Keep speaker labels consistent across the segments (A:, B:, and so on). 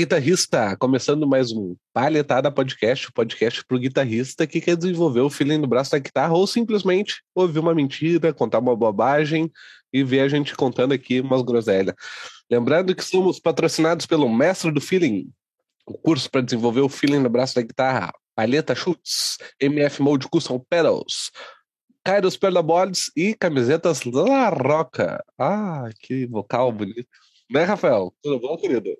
A: Guitarrista, começando mais um Palhetada Podcast, o podcast pro guitarrista que quer desenvolver o feeling no braço da guitarra ou simplesmente ouvir uma mentira, contar uma bobagem e ver a gente contando aqui umas groselhas. Lembrando que somos patrocinados pelo Mestre do Feeling, o curso para desenvolver o feeling no braço da guitarra, Palheta Chutes, MF Mode Custom Pedals, Kairos Perdaboards e camisetas La Roca. Ah, que vocal bonito. Né, Rafael? Tudo bom, querido?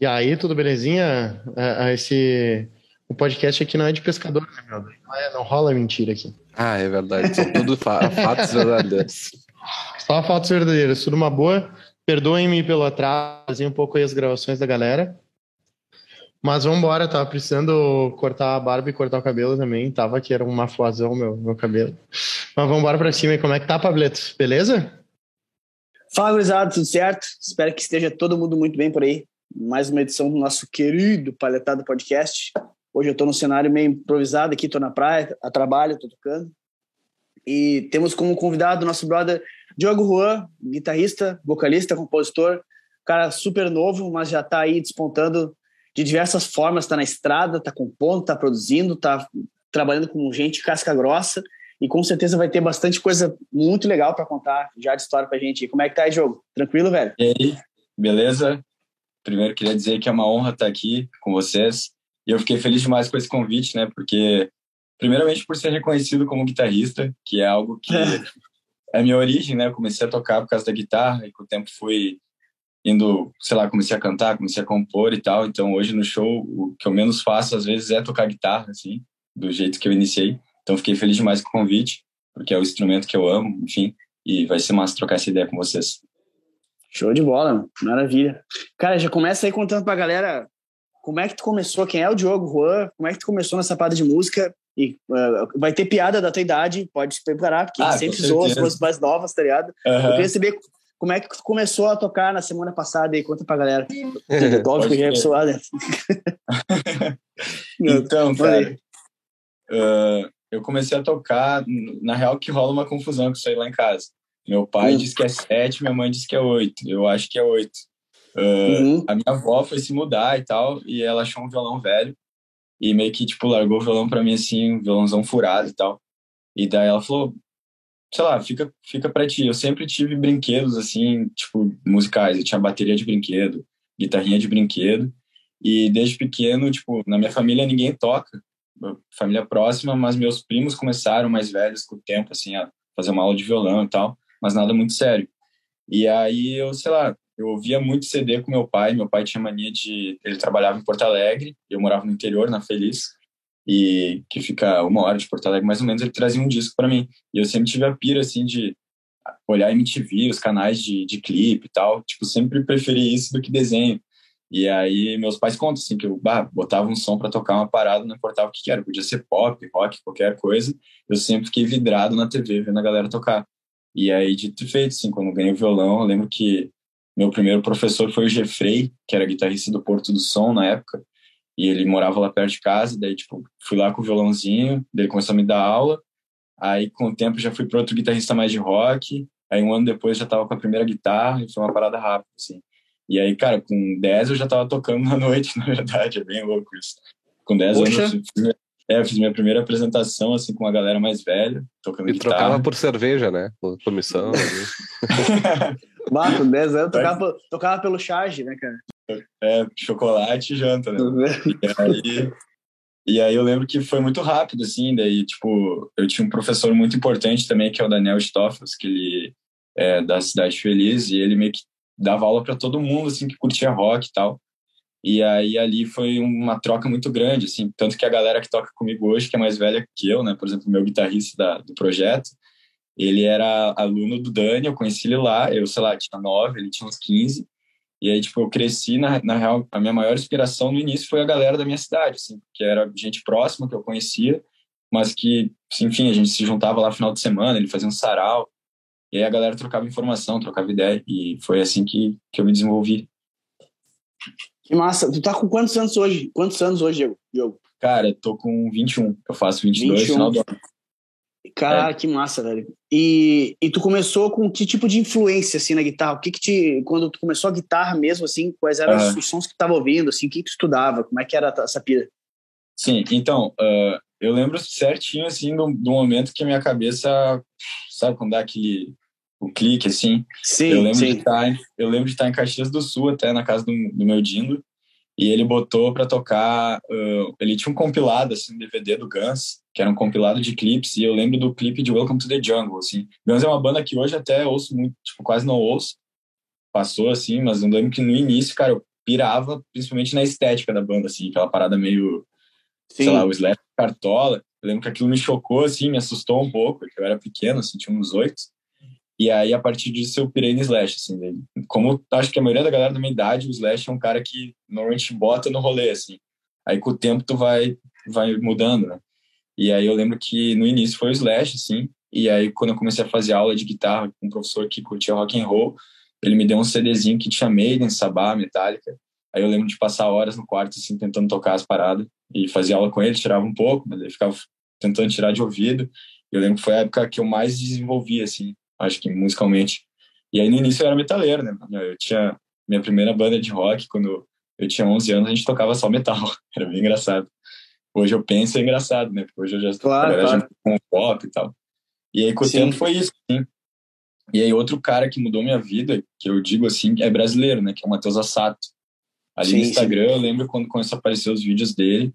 B: E aí, tudo belezinha? É, é, esse o podcast aqui não é de pescador, né, meu? Não, é, não rola mentira aqui.
A: Ah, é verdade. São tudo fatos verdadeiros.
B: Só fatos verdadeiros, tudo uma boa. Perdoem-me pelo atraso, um pouco aí as gravações da galera. Mas vamos embora, tava precisando cortar a barba e cortar o cabelo também. Tava que era uma mafuazão meu, meu cabelo. Mas vamos embora pra cima. E como é que tá, Pableto? Beleza?
C: Fala, gurizada, tudo certo? Espero que esteja todo mundo muito bem por aí. Mais uma edição do nosso querido Paletado Podcast. Hoje eu tô no cenário meio improvisado aqui, tô na praia, a trabalho, tô tocando. E temos como convidado nosso brother Diogo Juan, guitarrista, vocalista, compositor, cara super novo, mas já tá aí despontando de diversas formas, está na estrada, está compondo, está produzindo, está trabalhando com gente casca grossa e com certeza vai ter bastante coisa muito legal para contar já de história para gente. Como é que tá aí, jogo? Tranquilo, velho?
D: E aí, beleza? Primeiro queria dizer que é uma honra estar aqui com vocês e eu fiquei feliz demais com esse convite, né? Porque primeiramente por ser reconhecido como guitarrista, que é algo que é a minha origem, né? Eu comecei a tocar por causa da guitarra e com o tempo fui indo, sei lá, comecei a cantar, comecei a compor e tal. Então hoje no show o que eu menos faço às vezes é tocar guitarra, assim, do jeito que eu iniciei. Então fiquei feliz demais com o convite, porque é o instrumento que eu amo, enfim, e vai ser massa trocar essa ideia com vocês.
C: Show de bola, maravilha. Cara, já começa aí contando pra galera como é que tu começou, quem é o Diogo Juan, como é que tu começou nessa parada de música e uh, vai ter piada da tua idade, pode se preparar, porque ah, sempre zoa as coisas mais novas, tá ligado? Uhum. Eu queria saber como é que tu começou a tocar na semana passada e conta pra galera. Óbvio que já é pessoal, né?
D: então, cara, uh, eu comecei a tocar, na real que rola uma confusão com isso aí lá em casa. Meu pai hum. diz que é sete, minha mãe diz que é oito. Eu acho que é oito. Uh, uhum. A minha avó foi se mudar e tal, e ela achou um violão velho. E meio que, tipo, largou o violão pra mim, assim, um violãozão furado e tal. E daí ela falou, sei lá, fica, fica pra ti. Eu sempre tive brinquedos, assim, tipo, musicais. Eu tinha bateria de brinquedo, guitarrinha de brinquedo. E desde pequeno, tipo, na minha família ninguém toca, família próxima, mas meus primos começaram mais velhos com o tempo, assim, a fazer uma aula de violão e tal, mas nada muito sério. E aí eu, sei lá, eu ouvia muito CD com meu pai. Meu pai tinha mania de. Ele trabalhava em Porto Alegre, eu morava no interior, na Feliz e que fica uma hora de Porto Alegre, mais ou menos, ele trazia um disco para mim. E eu sempre tive a pira, assim, de olhar MTV, os canais de, de clipe e tal. Tipo, sempre preferi isso do que desenho. E aí meus pais contam, assim, que eu bah, botava um som para tocar uma parada, não importava o que, era. Podia ser pop, rock, qualquer coisa. Eu sempre fiquei vidrado na TV, vendo a galera tocar. E aí, dito e feito, assim, quando eu ganhei o violão, eu lembro que meu primeiro professor foi o Jeffrey, que era guitarrista do Porto do Som na época e ele morava lá perto de casa, daí, tipo, fui lá com o violãozinho, daí ele começou a me dar aula, aí com o tempo já fui para outro guitarrista mais de rock, aí um ano depois já tava com a primeira guitarra, e foi uma parada rápida, assim. E aí, cara, com 10 eu já tava tocando na noite, na verdade, é bem louco isso. Com 10 Poxa. anos eu fiz, é, eu fiz minha primeira apresentação, assim, com uma galera mais velha, tocando
A: e
D: guitarra.
A: E trocava por cerveja, né? Por comissão.
C: Com 10 anos, tocava, tocava pelo charge, né, cara?
D: É, chocolate e janta, né? E aí, e aí eu lembro que foi muito rápido, assim, daí, tipo, eu tinha um professor muito importante também, que é o Daniel Stoffels, que ele é da Cidade Feliz, e ele meio que dava aula para todo mundo, assim, que curtia rock e tal. E aí ali foi uma troca muito grande, assim, tanto que a galera que toca comigo hoje, que é mais velha que eu, né, por exemplo, meu guitarrista da, do projeto, ele era aluno do Dani, eu conheci ele lá, eu, sei lá, tinha nove, ele tinha uns 15, e aí, tipo, eu cresci, na, na real, a minha maior inspiração no início foi a galera da minha cidade, assim, que era gente próxima que eu conhecia, mas que, enfim, a gente se juntava lá no final de semana, ele fazia um sarau, e aí a galera trocava informação, trocava ideia, e foi assim que, que eu me desenvolvi.
C: Que massa! Tu tá com quantos anos hoje? Quantos anos hoje, Diego?
D: Cara, eu tô com 21, eu faço 22 21. final do ano.
C: Cara, é. que massa, velho. E, e tu começou com que tipo de influência, assim, na guitarra? O que que te... Quando tu começou a guitarra mesmo, assim, quais eram uhum. os sons que tu tava ouvindo, assim? O que que tu estudava? Como é que era essa pira?
D: Sim, então, uh, eu lembro certinho, assim, do, do, momento que a minha cabeça... Sabe quando dá aquele... O clique, assim?
C: Sim,
D: eu lembro
C: sim.
D: De estar, eu lembro de estar em Caxias do Sul, até na casa do, do meu Dindo, e ele botou para tocar. Uh, ele tinha um compilado, assim, um DVD do Guns, que era um compilado de clipes, e eu lembro do clipe de Welcome to the Jungle, assim. Guns é uma banda que hoje até ouço muito, tipo, quase não ouço. Passou, assim, mas eu lembro que no início, cara, eu pirava principalmente na estética da banda, assim, aquela parada meio. Sim. Sei lá, o Slash Cartola. Eu lembro que aquilo me chocou, assim, me assustou um pouco, porque eu era pequeno, assim, tinha uns oito. E aí, a partir disso, eu pirei no Slash, assim, dele. Como acho que a maioria da galera da minha idade, o Slash é um cara que normalmente bota no rolê, assim. Aí, com o tempo, tu vai, vai mudando, né? E aí, eu lembro que no início foi o Slash, assim. E aí, quando eu comecei a fazer aula de guitarra com um professor que curtia rock and roll, ele me deu um CDzinho que tinha Maiden, Sabá, Metallica. Aí eu lembro de passar horas no quarto, assim, tentando tocar as paradas. E fazia aula com ele, tirava um pouco, mas ele ficava tentando tirar de ouvido. Eu lembro que foi a época que eu mais desenvolvi, assim, acho que musicalmente. E aí no início eu era metaleiro, né? Eu tinha minha primeira banda de rock, quando eu tinha 11 anos, a gente tocava só metal. Era bem engraçado. Hoje eu penso é engraçado, né? Porque hoje eu já
C: claro, claro.
D: com pop e tal. E aí com o tempo foi isso, sim. E aí outro cara que mudou minha vida, que eu digo assim, é brasileiro, né? Que é o Matheus Assato. Ali sim, no Instagram, sim. eu lembro quando começou a aparecer os vídeos dele.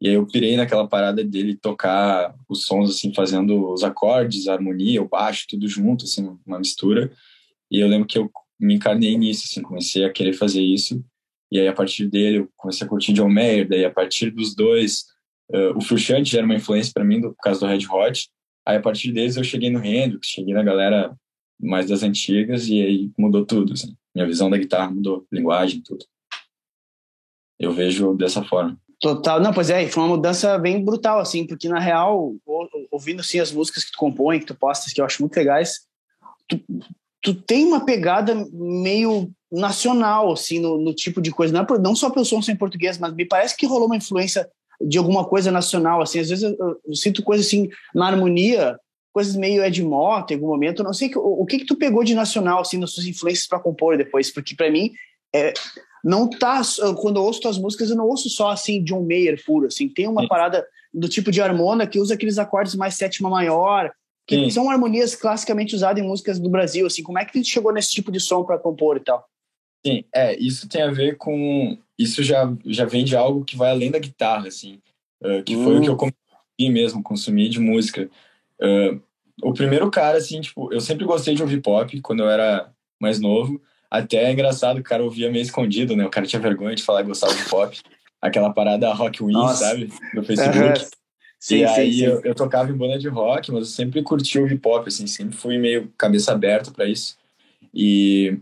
D: E aí eu pirei naquela parada dele tocar os sons, assim, fazendo os acordes, a harmonia, o baixo, tudo junto, assim, uma mistura. E eu lembro que eu me encarnei nisso, assim, comecei a querer fazer isso. E aí, a partir dele, eu comecei a curtir John Mayer. Daí, a partir dos dois, uh, o Frusciante era uma influência para mim, do, por causa do Red Hot. Aí, a partir deles, eu cheguei no Hendrix, cheguei na galera mais das antigas, e aí mudou tudo, assim. Minha visão da guitarra mudou, linguagem, tudo. Eu vejo dessa forma.
C: Total, não, pois é, foi uma mudança bem brutal, assim, porque na real, ouvindo assim as músicas que tu compõe, que tu postas, que eu acho muito legais, tu, tu tem uma pegada meio nacional, assim, no, no tipo de coisa, não, é por, não só pelo som sem português, mas me parece que rolou uma influência de alguma coisa nacional, assim, às vezes eu, eu, sinto coisas assim, na harmonia, coisas meio Ed Mota em algum momento, não sei, o, o que que tu pegou de nacional, assim, nas suas influências para compor depois, porque para mim, é, não tá. Quando eu ouço tuas músicas, eu não ouço só assim John Mayer puro, assim. Tem uma Sim. parada do tipo de harmona que usa aqueles acordes mais sétima maior, que Sim. são harmonias classicamente usadas em músicas do Brasil, assim. Como é que tu chegou nesse tipo de som para compor e tal?
D: Sim, é, isso tem a ver com. Isso já, já vem de algo que vai além da guitarra, assim. Uh, que hum. foi o que eu consumi mesmo, consumi de música. Uh, o primeiro cara, assim, tipo, eu sempre gostei de ouvir pop quando eu era mais novo. Até é engraçado, o cara ouvia meio escondido, né? O cara tinha vergonha de falar que gostava de pop. Aquela parada Rock Win, Nossa. sabe? No Facebook. Uhum. Sim, e aí sim, sim. Eu, eu, tocava em banda de rock, mas eu sempre curti o hip hop, assim, sempre fui meio cabeça aberta para isso. E,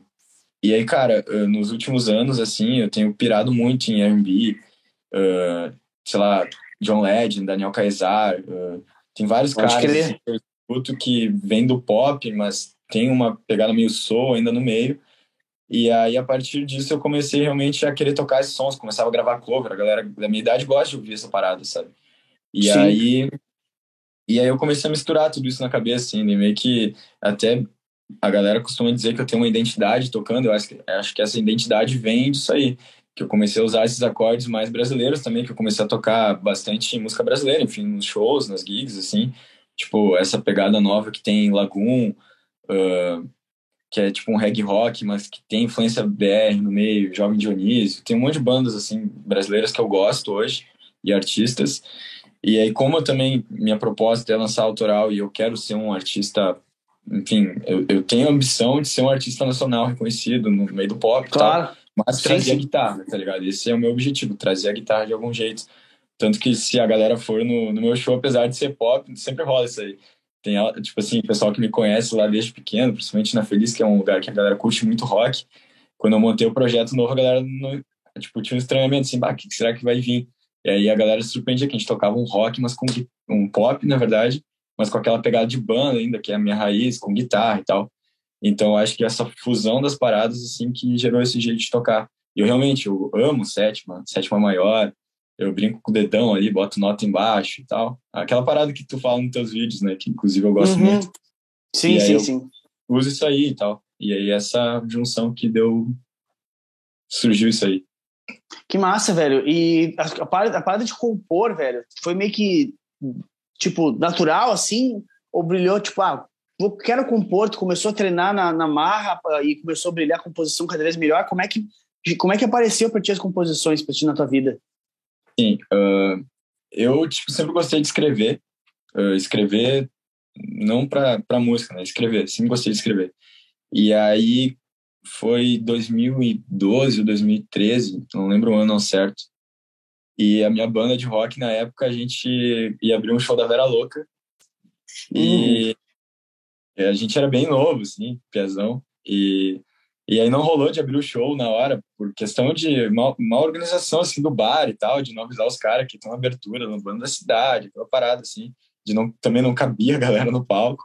D: e aí, cara, nos últimos anos, assim, eu tenho pirado muito em R&B, uh, sei lá, John Legend, Daniel Caesar, uh, tem vários Pode caras assim, que eu escuto que vêm do pop, mas tem uma pegada meio soul ainda no meio. E aí, a partir disso, eu comecei realmente a querer tocar esses sons, começava a gravar cover. A galera da minha idade gosta de ouvir essa parada, sabe? E Sim. aí. E aí eu comecei a misturar tudo isso na cabeça, assim, e meio que até a galera costuma dizer que eu tenho uma identidade tocando, eu acho que, acho que essa identidade vem disso aí, que eu comecei a usar esses acordes mais brasileiros também, que eu comecei a tocar bastante música brasileira, enfim, nos shows, nas gigs, assim, tipo, essa pegada nova que tem Lagoon, uh, que é tipo um reggae rock, mas que tem influência BR no meio, Jovem Dionísio, tem um monte de bandas assim brasileiras que eu gosto hoje e artistas. E aí como eu também minha proposta é lançar autoral e eu quero ser um artista, enfim, eu, eu tenho a ambição de ser um artista nacional reconhecido no meio do pop, claro. Tal, mas sim, trazer sim. a guitarra, tá ligado? Esse é o meu objetivo, trazer a guitarra de algum jeito. Tanto que se a galera for no, no meu show, apesar de ser pop, sempre rola isso aí. Tem, tipo assim, pessoal que me conhece lá desde pequeno, principalmente na Feliz, que é um lugar que a galera curte muito rock. Quando eu montei o projeto novo, a galera no, tipo, tinha um estranhamento, assim, bah, o que será que vai vir? E aí a galera se surpreendia que a gente tocava um rock, mas com um pop, na verdade, mas com aquela pegada de banda ainda, que é a minha raiz, com guitarra e tal. Então, acho que essa fusão das paradas, assim, que gerou esse jeito de tocar. E eu realmente, eu amo sétima, sétima maior, eu brinco com o dedão ali, boto nota embaixo e tal. Aquela parada que tu fala nos teus vídeos, né? Que inclusive eu gosto uhum. muito.
C: Sim, sim, sim.
D: Uso isso aí e tal. E aí essa junção que deu. surgiu isso aí.
C: Que massa, velho. E a, a, parada, a parada de compor, velho, foi meio que, tipo, natural, assim? Ou brilhou, tipo, ah, vou, quero compor, tu começou a treinar na, na marra e começou a brilhar a composição cada vez melhor. Como é que, como é que apareceu pra ti as composições pra ti na tua vida?
D: Sim, uh, eu, tipo, sempre gostei de escrever. Uh, escrever não pra, pra música, né? Escrever, sempre gostei de escrever. E aí, foi 2012 ou 2013, não lembro o ano ao certo. E a minha banda de rock, na época, a gente ia abrir um show da Vera Louca. E uhum. a gente era bem novo, assim, piazão. E, e aí não rolou de abrir o show na hora, por questão de uma, uma organização, assim, do bar e tal, de não avisar os caras que estão abertura no bando da cidade, aquela parada, assim, de não, também não cabia a galera no palco.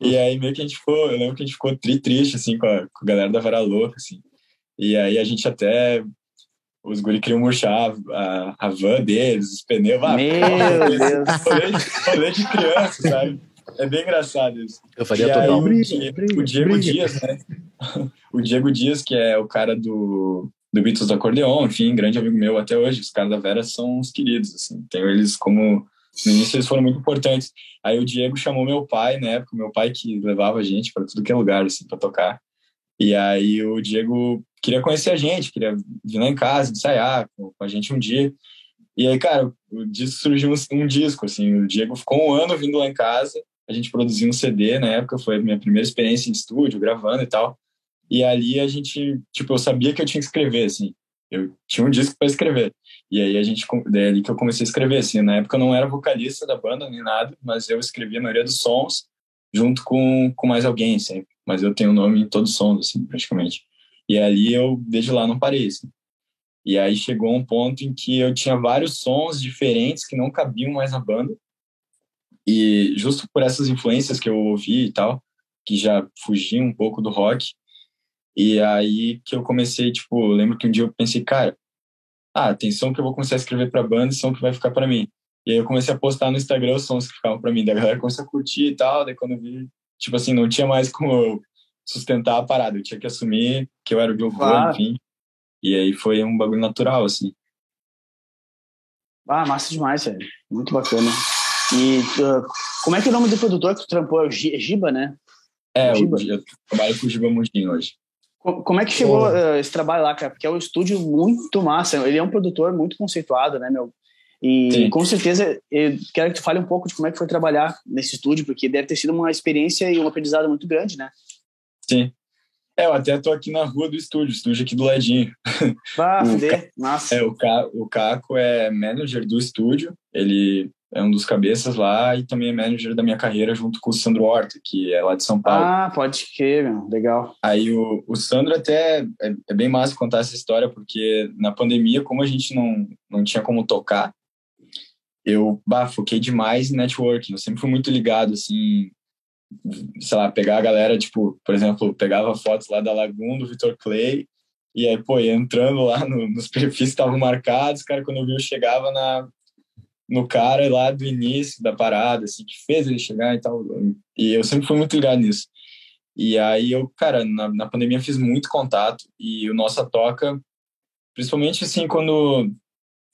D: E aí meio que a gente ficou, eu lembro que a gente ficou tri triste, assim, com a, com a galera da Vera Louca, assim. E aí a gente até, os guri queriam murchar a, a van deles, os pneus.
C: Ah, Meu Deus!
D: Rolê, rolê de criança, sabe? É bem engraçado isso.
A: Eu faria total.
D: o, o Diego Dias, né? O Diego Dias, que é o cara do, do Beatles do Acordeon, enfim, grande amigo meu até hoje. Os caras da Vera são os queridos, assim. Tenho eles como no início eles foram muito importantes. Aí o Diego chamou meu pai, na época, meu pai que levava a gente para tudo que é lugar, assim, para tocar. E aí o Diego queria conhecer a gente, queria vir lá em casa, ensaiar com, a gente um dia. E aí, cara, o disco surgiu um, um, disco, assim, o Diego ficou um ano vindo lá em casa, a gente produziu um CD na época, foi a minha primeira experiência em estúdio, gravando e tal. E ali a gente, tipo, eu sabia que eu tinha que escrever, assim, eu tinha um disco para escrever. E aí a gente, daí é ali que eu comecei a escrever, assim, na época eu não era vocalista da banda nem nada, mas eu escrevia a maioria dos sons junto com, com mais alguém sempre. Mas eu tenho o nome em todos os sons, assim, praticamente. E ali eu, desde lá, não parei, assim. E aí chegou um ponto em que eu tinha vários sons diferentes que não cabiam mais na banda. E justo por essas influências que eu ouvi e tal, que já fugiam um pouco do rock, e aí que eu comecei, tipo, lembro que um dia eu pensei, cara, ah, tem som que eu vou começar a escrever pra banda e som que vai ficar para mim. E aí eu comecei a postar no Instagram os sons que ficavam para mim, da galera começou a curtir e tal, daí quando eu vi, tipo assim, não tinha mais como eu sustentar a parada, eu tinha que assumir que eu era o Diogo, claro. enfim. E aí foi um bagulho natural, assim.
C: Ah, massa demais, velho. Muito bacana. E uh, como é que é o nome do produtor que tu trampou? É o Giba, né?
D: É, o Giba. eu trabalho com o Giba Mundinho hoje.
C: Como é que chegou uh, esse trabalho lá, cara? Porque é um estúdio muito massa. Ele é um produtor muito conceituado, né, meu? E Sim. com certeza eu quero que tu fale um pouco de como é que foi trabalhar nesse estúdio, porque deve ter sido uma experiência e um aprendizado muito grande, né?
D: Sim. É, eu até tô aqui na rua do estúdio, estúdio aqui do ladinho.
C: Ah, fuder, massa.
D: É, o, Ca... o Caco é manager do estúdio, ele é um dos cabeças lá e também é manager da minha carreira junto com o Sandro Horta, que é lá de São Paulo.
C: Ah, pode crer, meu. legal.
D: Aí o, o Sandro até é, é, bem massa contar essa história, porque na pandemia, como a gente não, não tinha como tocar, eu bah, foquei demais em networking. Eu sempre fui muito ligado, assim, sei lá, pegar a galera, tipo, por exemplo, pegava fotos lá da Lagoon, do Vitor Clay, e aí, pô, entrando lá no, nos perfis que estavam marcados, cara, quando eu vi, eu chegava na, no cara lá do início da parada, assim, que fez ele chegar e tal. E eu sempre fui muito ligado nisso. E aí eu, cara, na, na pandemia fiz muito contato e o Nossa Toca, principalmente assim, quando,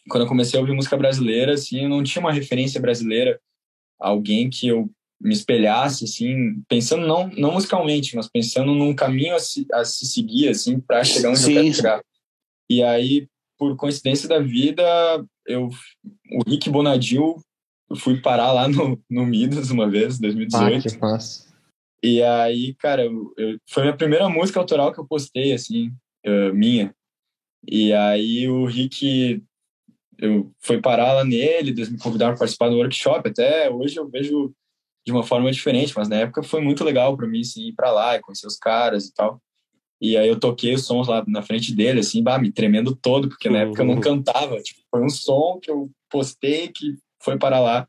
D: quando eu comecei a ouvir música brasileira, assim, eu não tinha uma referência brasileira, alguém que eu me espelhasse, assim, pensando não, não musicalmente, mas pensando num caminho a se, a se seguir, assim, para chegar onde Sim. eu quero chegar. E aí, por coincidência da vida, eu, o Rick Bonadil, eu fui parar lá no, no Midas uma vez, 2018. Ah, que massa. E aí, cara, eu, eu, foi a minha primeira música autoral que eu postei, assim, uh, minha. E aí o Rick, eu fui parar lá nele, eles me convidaram para participar do workshop. Até hoje eu vejo de uma forma diferente, mas na época foi muito legal para mim, assim, ir para lá e conhecer os caras e tal. E aí eu toquei os sons lá na frente dele, assim, bah, me tremendo todo, porque na época eu não uhum. cantava. Tipo, foi um som que eu postei que foi para lá.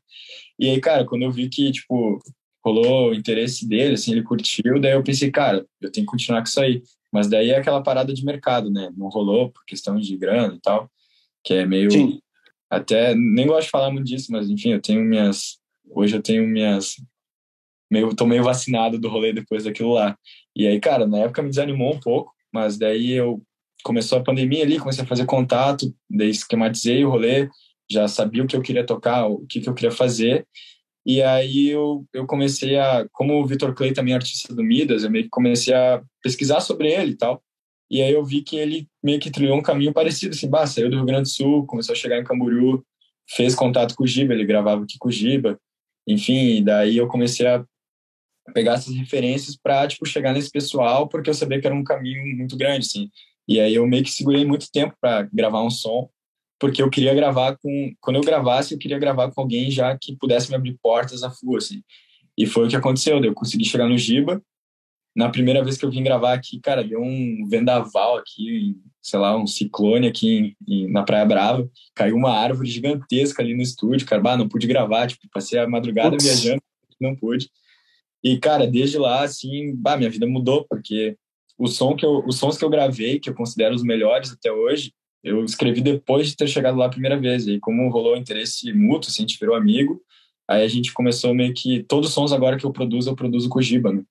D: E aí, cara, quando eu vi que, tipo, rolou o interesse dele, assim, ele curtiu, daí eu pensei, cara, eu tenho que continuar com isso aí. Mas daí é aquela parada de mercado, né? Não rolou por questão de grana e tal, que é meio... Sim. Até nem gosto de falar muito disso, mas enfim, eu tenho minhas. Hoje eu tenho minhas. Meio, tô meio vacinado do rolê depois daquilo lá. E aí, cara, na época me desanimou um pouco, mas daí eu começou a pandemia ali, comecei a fazer contato, daí esquematizei o rolê, já sabia o que eu queria tocar, o que, que eu queria fazer. E aí eu, eu comecei a, como o Vitor Clay também é artista do Midas, eu meio que comecei a pesquisar sobre ele e tal. E aí eu vi que ele meio que trilhou um caminho parecido, assim, bah, saiu do Rio Grande do Sul, começou a chegar em Camboriú, fez contato com o Giba, ele gravava aqui com o Giba. Enfim, daí eu comecei a pegar essas referências para tipo chegar nesse pessoal, porque eu sabia que era um caminho muito grande, assim. E aí eu meio que segurei muito tempo para gravar um som, porque eu queria gravar com quando eu gravasse, eu queria gravar com alguém já que pudesse me abrir portas a full, assim. E foi o que aconteceu, eu consegui chegar no Giba. Na primeira vez que eu vim gravar aqui, cara, deu um vendaval aqui, sei lá, um ciclone aqui em, em, na Praia Brava. Caiu uma árvore gigantesca ali no estúdio, cara. Bah, não pude gravar, tipo, passei a madrugada Ups. viajando, não pude. E, cara, desde lá, assim, bah, minha vida mudou, porque o som que eu, os sons que eu gravei, que eu considero os melhores até hoje, eu escrevi depois de ter chegado lá a primeira vez. E como rolou interesse mútuo, assim, a gente virou amigo, aí a gente começou meio que. Todos os sons agora que eu produzo, eu produzo com o Giba, né?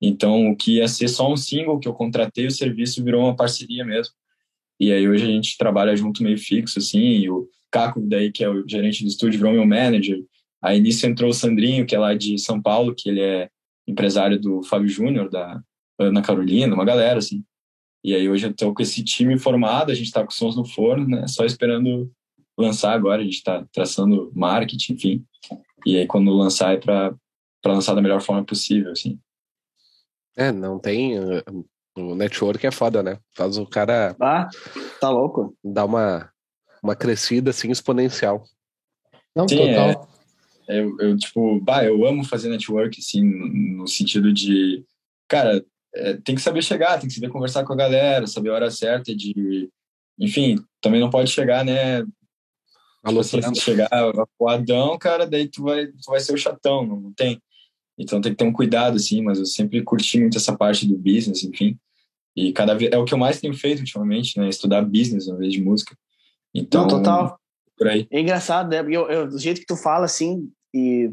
D: Então, o que ia ser só um single que eu contratei, o serviço virou uma parceria mesmo. E aí hoje a gente trabalha junto meio fixo, assim, e o Caco, daí, que é o gerente do estúdio, virou meu manager. Aí nisso entrou o Sandrinho, que é lá de São Paulo, que ele é empresário do Fábio Júnior, da Ana Carolina, uma galera, assim. E aí hoje eu tô com esse time formado, a gente tá com sons no forno, né? Só esperando lançar agora, a gente tá traçando marketing, enfim. E aí quando lançar é para lançar da melhor forma possível, assim.
A: É, não tem. O network é foda, né? Faz o cara.
C: Ah, tá louco.
A: Dar uma, uma crescida assim exponencial.
B: Não, Sim, total.
D: É, eu, eu, tipo, bah, eu amo fazer network, assim, no sentido de. Cara, é, tem que saber chegar, tem que saber conversar com a galera, saber a hora certa de. Enfim, também não pode chegar, né? Tipo assim, se chegar Adão, cara, daí tu vai, tu vai ser o chatão, não, não tem. Então tem que ter um cuidado, assim, mas eu sempre curti muito essa parte do business, enfim. E cada vez é o que eu mais tenho feito ultimamente, né? Estudar business ao invés de música. Então,
C: Não, total.
D: Por aí.
C: É engraçado, né? Eu, eu, do jeito que tu fala, assim, e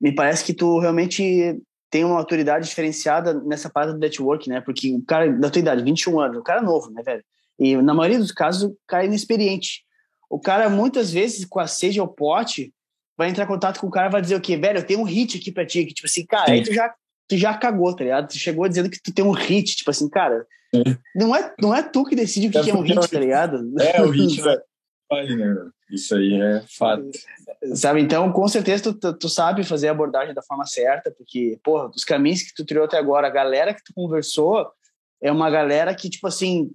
C: me parece que tu realmente tem uma autoridade diferenciada nessa parte do network, né? Porque o cara da tua idade, 21 anos, o cara é novo, né, velho? E na maioria dos casos, o cara é inexperiente. O cara, muitas vezes, com a sede ao pote, vai entrar em contato com o cara e vai dizer o quê? Velho, eu tenho um hit aqui pra ti. Que, tipo assim, cara, Sim. aí tu já, tu já cagou, tá ligado? Tu chegou dizendo que tu tem um hit, tipo assim, cara. Não é, não é tu que decide o que é, que é um hit, tá ligado?
D: É, o hit, velho. Né? Isso aí é fato.
C: Sabe, então, com certeza tu, tu sabe fazer a abordagem da forma certa, porque, porra, os caminhos que tu criou até agora, a galera que tu conversou é uma galera que, tipo assim,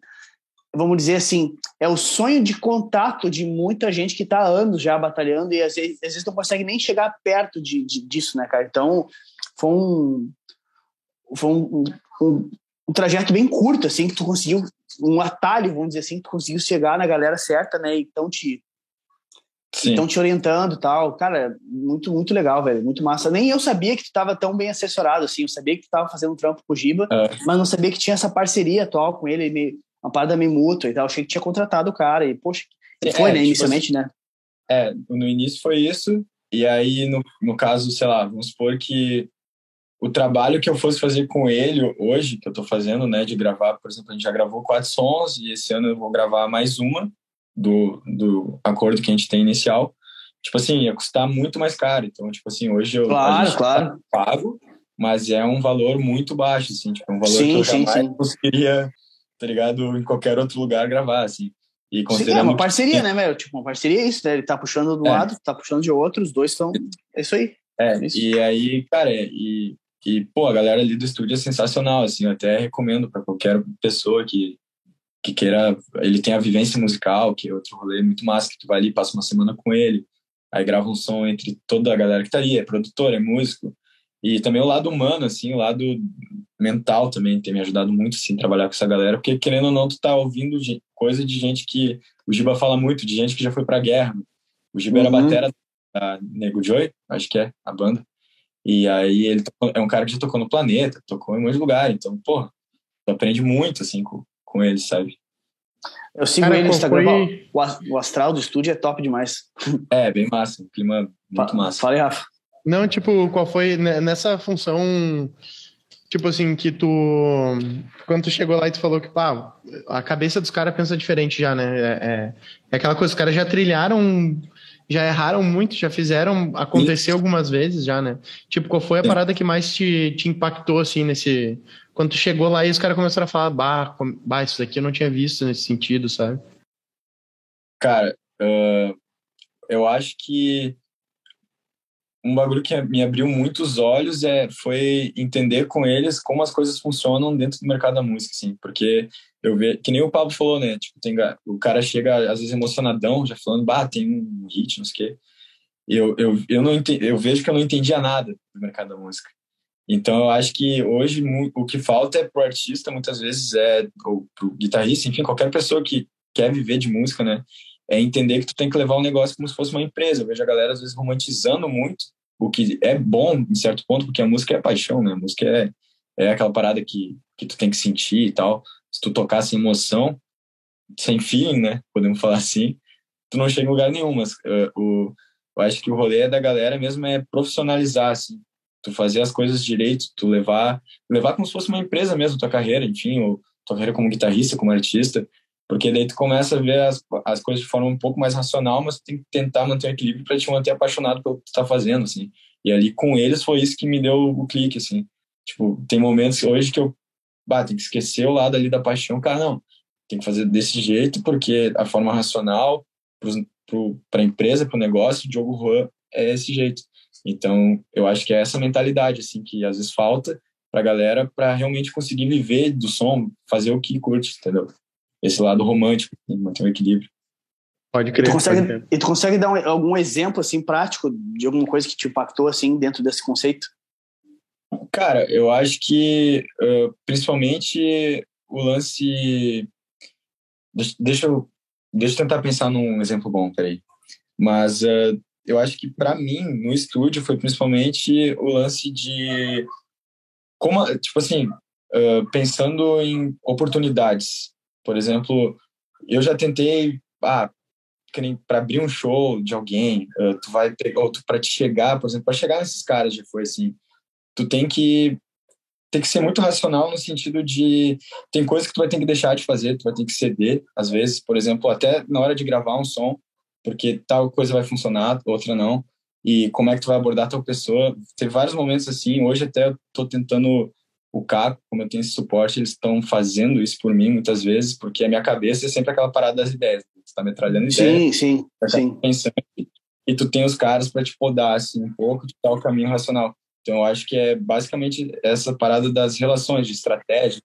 C: vamos dizer assim, é o sonho de contato de muita gente que está há anos já batalhando e às vezes, às vezes não consegue nem chegar perto de, de, disso, né, cara? Então, foi um, foi um, um, um, trajeto bem curto, assim, que tu conseguiu, um atalho, vamos dizer assim, que tu conseguiu chegar na galera certa, né? Então te estão te orientando tal. Cara, muito, muito legal, velho. Muito massa. Nem eu sabia que tu estava tão bem assessorado, assim. Eu sabia que tu estava fazendo um trampo com o Giba, é. mas não sabia que tinha essa parceria atual com ele. ele uma parada meio mútua e tal. Achei que tinha contratado o cara e, poxa, é, foi, né, tipo inicialmente, assim, né?
D: É, no início foi isso, e aí, no, no caso, sei lá, vamos supor que o trabalho que eu fosse fazer com ele hoje, que eu tô fazendo, né, de gravar, por exemplo, a gente já gravou quatro sons e esse ano eu vou gravar mais uma do, do acordo que a gente tem inicial. Tipo assim, ia custar muito mais caro. Então, tipo assim, hoje eu
C: claro, claro.
D: Tá pago, mas é um valor muito baixo, assim, tipo, um valor sim, que eu jamais sim, sim. conseguiria tá ligado? Em qualquer outro lugar gravar, assim. E
C: Sim, é uma parceria, né, meu? Tipo, uma parceria é isso, né? Ele tá puxando de um é. lado, tá puxando de outro, os dois estão. É isso aí.
D: É,
C: é isso.
D: e aí, cara, e, e, pô, a galera ali do estúdio é sensacional, assim, eu até recomendo para qualquer pessoa que, que queira. Ele tem a vivência musical, que é outro rolê muito massa, que tu vai ali, passa uma semana com ele, aí grava um som entre toda a galera que tá ali, é produtor, é músico, e também o lado humano, assim, o lado mental também tem me ajudado muito, assim, trabalhar com essa galera, porque querendo ou não, tu tá ouvindo coisa de gente que. O Giba fala muito, de gente que já foi pra guerra. O Giba uhum. era batera da Nego Joy, acho que é, a banda. E aí ele é um cara que já tocou no planeta, tocou em muitos lugares. Então, pô, tu aprende muito, assim, com, com ele, sabe?
C: Eu sigo
B: Cara,
C: ele no Instagram.
B: foi-
C: O, as- o astral do estúdio é top demais.
D: É, bem massa, um clima muito massa.
C: Fala aí, Rafa.
B: Não, tipo, qual foi ne- nessa função, tipo assim, que tu. Quando tu chegou lá e tu falou que, pá, a cabeça dos caras pensa diferente já, né? É, é, é aquela coisa, os caras já trilharam, já erraram muito, já fizeram acontecer algumas vezes já, né? Tipo, qual foi a
D: Sim.
B: parada que mais te, te impactou, assim, nesse. Quando tu chegou lá e os caras começaram a falar, bah, bah, isso daqui eu não tinha visto nesse sentido, sabe?
D: Cara, ah, eu acho que um bagulho que me abriu muitos olhos é, foi entender com eles como as coisas funcionam dentro do mercado da música, assim, porque eu vejo, que nem o Pablo falou, né, tipo, tem, o cara chega às vezes emocionadão, já falando, bah, tem um hit, não sei o quê, eu, eu, eu, não enten- eu vejo que eu não entendia nada do mercado da música. Então, eu acho que hoje o que falta é pro artista, muitas vezes, é, ou pro guitarrista, enfim, qualquer pessoa que quer viver de música, né, é entender que tu tem que levar o negócio como se fosse uma empresa. Eu vejo a galera, às vezes, romantizando muito, o que é bom, em certo ponto, porque a música é paixão, né? A música é, é aquela parada que, que tu tem que sentir e tal. Se tu tocar sem emoção, sem feeling, né? Podemos falar assim, tu não chega em lugar nenhum. Mas uh, o, eu acho que o rolê da galera mesmo é profissionalizar, assim. Tu fazer as coisas direito, tu levar, levar como se fosse uma empresa mesmo, tua carreira, enfim, ou tua carreira como guitarrista, como artista, porque daí tu começa a ver as, as coisas de forma um pouco mais racional, mas tu tem que tentar manter o equilíbrio para te manter apaixonado pelo que tu tá fazendo, assim. E ali com eles foi isso que me deu o clique, assim. Tipo, tem momentos hoje que eu, bah, tem que esquecer o lado ali da paixão, cara, não. Tem que fazer desse jeito porque a forma racional para a empresa, para o negócio, o Diogo Juan é esse jeito. Então, eu acho que é essa mentalidade, assim, que às vezes falta pra galera para realmente conseguir viver do som, fazer o que curte, entendeu? Esse lado romântico, assim, manter o equilíbrio.
B: Pode
C: E
B: crer.
C: tu
B: pode
C: consegue,
B: crer.
C: e tu consegue dar um- algum exemplo, assim, prático de alguma coisa que te impactou, assim, dentro desse conceito?
D: Cara, eu acho que uh, principalmente o lance. Deixa, deixa, eu, deixa eu tentar pensar num exemplo bom, peraí. Mas uh, eu acho que para mim, no estúdio, foi principalmente o lance de. Como, tipo assim, uh, pensando em oportunidades. Por exemplo, eu já tentei. Ah, para abrir um show de alguém, tu vai ou para te chegar, por exemplo, para chegar nesses caras já foi assim tu tem que tem que ser muito racional no sentido de tem coisas que tu vai ter que deixar de fazer, tu vai ter que ceder, às vezes, por exemplo, até na hora de gravar um som, porque tal coisa vai funcionar, outra não, e como é que tu vai abordar tal pessoa. Teve vários momentos assim, hoje até eu tô tentando o Caco, como eu tenho esse suporte, eles estão fazendo isso por mim muitas vezes, porque a minha cabeça é sempre aquela parada das ideias, tu tá metralhando ideias,
C: Sim, sim,
D: tá
C: sim.
D: pensando, e tu tem os caras para te podar assim um pouco de tal caminho racional. Então, eu acho que é basicamente essa parada das relações, de estratégia.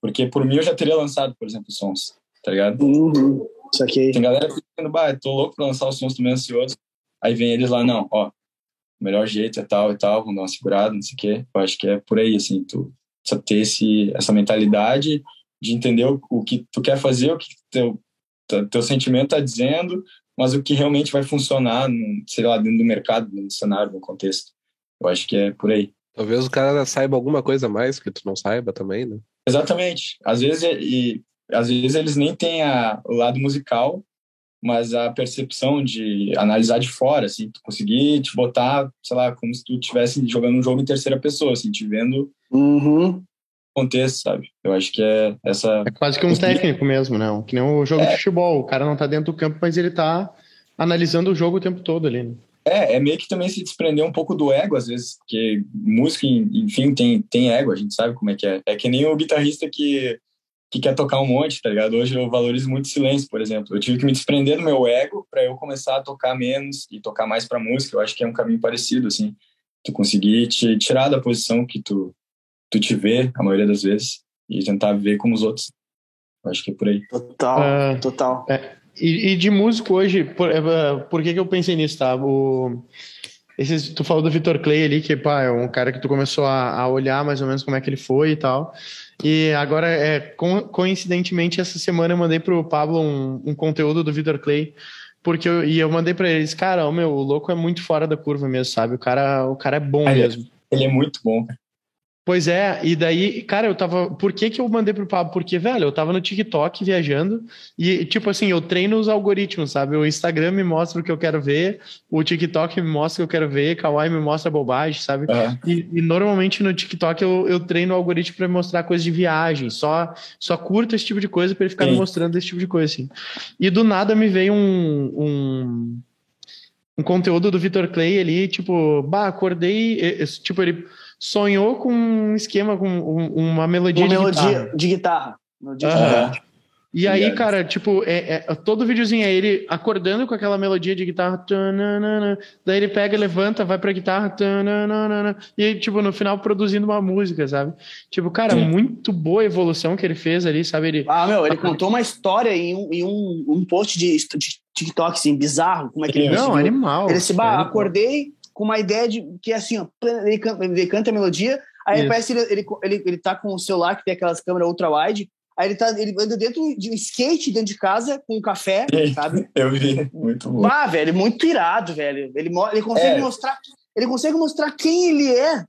D: Porque, por mim, eu já teria lançado, por exemplo, sons, tá ligado?
C: Uhum. Isso aqui.
D: Tem galera pensando, bah, tô louco pra lançar os sons, tô meio ansioso. Aí vem eles lá, não, ó, o melhor jeito é tal e tal, vamos dar uma segurada, não sei o quê. Eu acho que é por aí, assim, tu precisa ter esse, essa mentalidade de entender o, o que tu quer fazer, o que teu, teu sentimento tá dizendo, mas o que realmente vai funcionar, sei lá, dentro do mercado, no cenário, no contexto. Eu acho que é por aí.
A: Talvez o cara saiba alguma coisa a mais que tu não saiba também, né?
D: Exatamente. Às vezes, e, às vezes eles nem têm a, o lado musical, mas a percepção de analisar de fora, assim, tu conseguir te botar, sei lá, como se tu estivesse jogando um jogo em terceira pessoa, assim, te vendo
C: Uhum.
D: contexto, sabe? Eu acho que é essa.
B: É quase que um técnico mesmo, né? Que nem o jogo de futebol. O cara não tá dentro do campo, mas ele tá analisando o jogo o tempo todo ali. Né?
D: É, é meio que também se desprender um pouco do ego, às vezes, porque música, enfim, tem, tem ego, a gente sabe como é que é. É que nem o guitarrista que, que quer tocar um monte, tá ligado? Hoje eu valorizo muito silêncio, por exemplo. Eu tive que me desprender do meu ego para eu começar a tocar menos e tocar mais pra música. Eu acho que é um caminho parecido, assim. Tu conseguir te tirar da posição que tu, tu te vê, a maioria das vezes, e tentar ver como os outros. Eu acho que é por aí.
C: Total,
B: Ah.
C: total.
B: E, e de músico hoje, por, eh, por que, que eu pensei nisso, tá? O, esses, tu falou do Vitor Clay ali, que pá, é um cara que tu começou a, a olhar mais ou menos como é que ele foi e tal. E agora, é, co- coincidentemente, essa semana eu mandei pro Pablo um, um conteúdo do Vitor Clay, porque eu, e eu mandei pra eles, cara, o meu, o louco é muito fora da curva mesmo, sabe? O cara, o cara é bom
D: ele é-
B: mesmo.
D: Ele é muito bom.
B: Pois é, e daí, cara, eu tava. Por que, que eu mandei pro Pablo? Porque, velho, eu tava no TikTok viajando e, tipo assim, eu treino os algoritmos, sabe? O Instagram me mostra o que eu quero ver, o TikTok me mostra o que eu quero ver, Kawaii me mostra bobagem, sabe? Uhum. E, e, normalmente no TikTok eu, eu treino o algoritmo para mostrar coisas de viagem, só, só curto esse tipo de coisa para ele ficar Sim. me mostrando esse tipo de coisa, assim. E do nada me veio um, um, um conteúdo do Vitor Clay ali, tipo, bah, acordei, tipo, ele sonhou com um esquema, com uma melodia uma de melodia guitarra.
C: De guitarra. Melodia
B: de guitarra. E aí, cara, tipo, é, é, todo videozinho é ele acordando com aquela melodia de guitarra. Tananana, daí ele pega, levanta, vai pra guitarra. Tananana, e aí, tipo, no final produzindo uma música, sabe? Tipo, cara, Sim. muito boa a evolução que ele fez ali, sabe? Ele,
C: ah, meu, ele contou uma história em um, em um, um post de, de TikTok, assim, bizarro. Como é que ele
B: Não, animal.
C: Ele se, bah, acordei, com uma ideia de que é assim, ó, ele, canta, ele canta a melodia, aí Isso. parece ele, ele, ele, ele tá com o celular que tem aquelas câmeras ultra-wide, aí ele tá ele anda dentro de um skate dentro de casa com um café, sabe?
D: Eu vi, muito bom.
C: Ah, velho, muito irado, velho. Ele, ele consegue é. mostrar, ele consegue mostrar quem ele é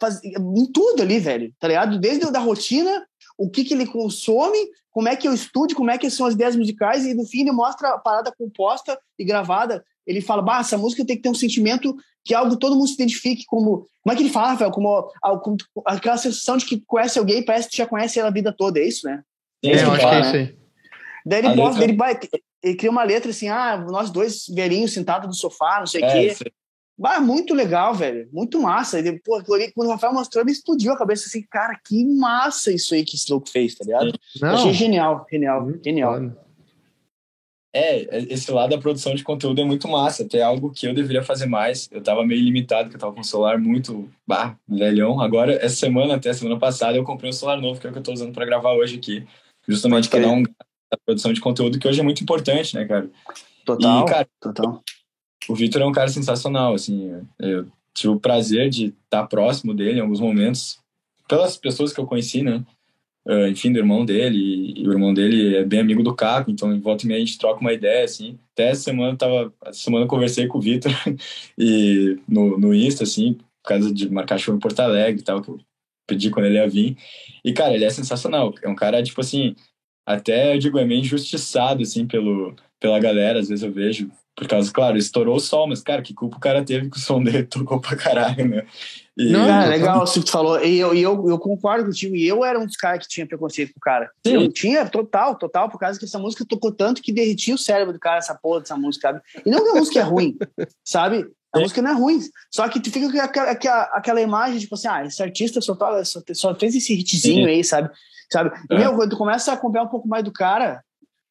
C: faz, em tudo ali, velho, tá ligado? Desde da rotina, o que que ele consome, como é que é o estúdio, como é que são as ideias musicais e no fim ele mostra a parada composta e gravada ele fala, bah, essa música tem que ter um sentimento que é algo que todo mundo se identifique como. Como é que ele fala, Rafael? Como, como aquela sensação de que conhece alguém parece que já conhece ela a vida toda, é isso, né?
B: É, é eu acho que é isso aí.
C: Daí ele, posta, ele, vai, ele cria uma letra assim, ah, nós dois velhinhos sentados no sofá, não sei o é, quê. Bah, muito legal, velho. Muito massa. Ele, pô, quando o Rafael mostrou, me explodiu a cabeça assim, cara, que massa isso aí que esse louco fez, tá ligado? Não. Achei genial, genial, genial.
D: É, é, esse lado da produção de conteúdo é muito massa, até algo que eu deveria fazer mais. Eu tava meio limitado, que eu tava com um celular muito, bah, velhão. Agora, essa semana, até semana passada, eu comprei um celular novo, que é o que eu tô usando para gravar hoje aqui. Justamente para dar um da produção de conteúdo, que hoje é muito importante, né, cara?
C: Total, e, cara, total.
D: O Vitor é um cara sensacional, assim. Eu tive o prazer de estar próximo dele em alguns momentos, pelas pessoas que eu conheci, né? Uh, enfim, do irmão dele, e, o irmão dele é bem amigo do Caco, então em volta e meia a gente troca uma ideia, assim. Até essa semana eu tava, essa semana eu conversei com o Vitor e no, no Insta, assim, por causa de marcar show em Porto Alegre e tal, que eu pedi quando ele ia vir. E, cara, ele é sensacional. É um cara, tipo assim, até, eu digo, é meio injustiçado, assim, pelo, pela galera, às vezes eu vejo, por causa, claro, estourou o sol, mas, cara, que culpa o cara teve que o som dele tocou pra caralho, né?
C: E, não, é legal o que tu falou. E eu, eu, eu concordo contigo. E eu era um dos caras que tinha preconceito com o cara. Sim. Eu tinha total, total, por causa que essa música tocou tanto que derretia o cérebro do cara, essa porra dessa música, sabe? E não que a música é ruim, sabe? A música não é ruim. Só que tu fica com aquela, aquela, aquela imagem, tipo assim, ah, esse artista só, só, só fez esse hitzinho Sim. aí, sabe? sabe? E, é. meu, quando tu começa a acompanhar um pouco mais do cara,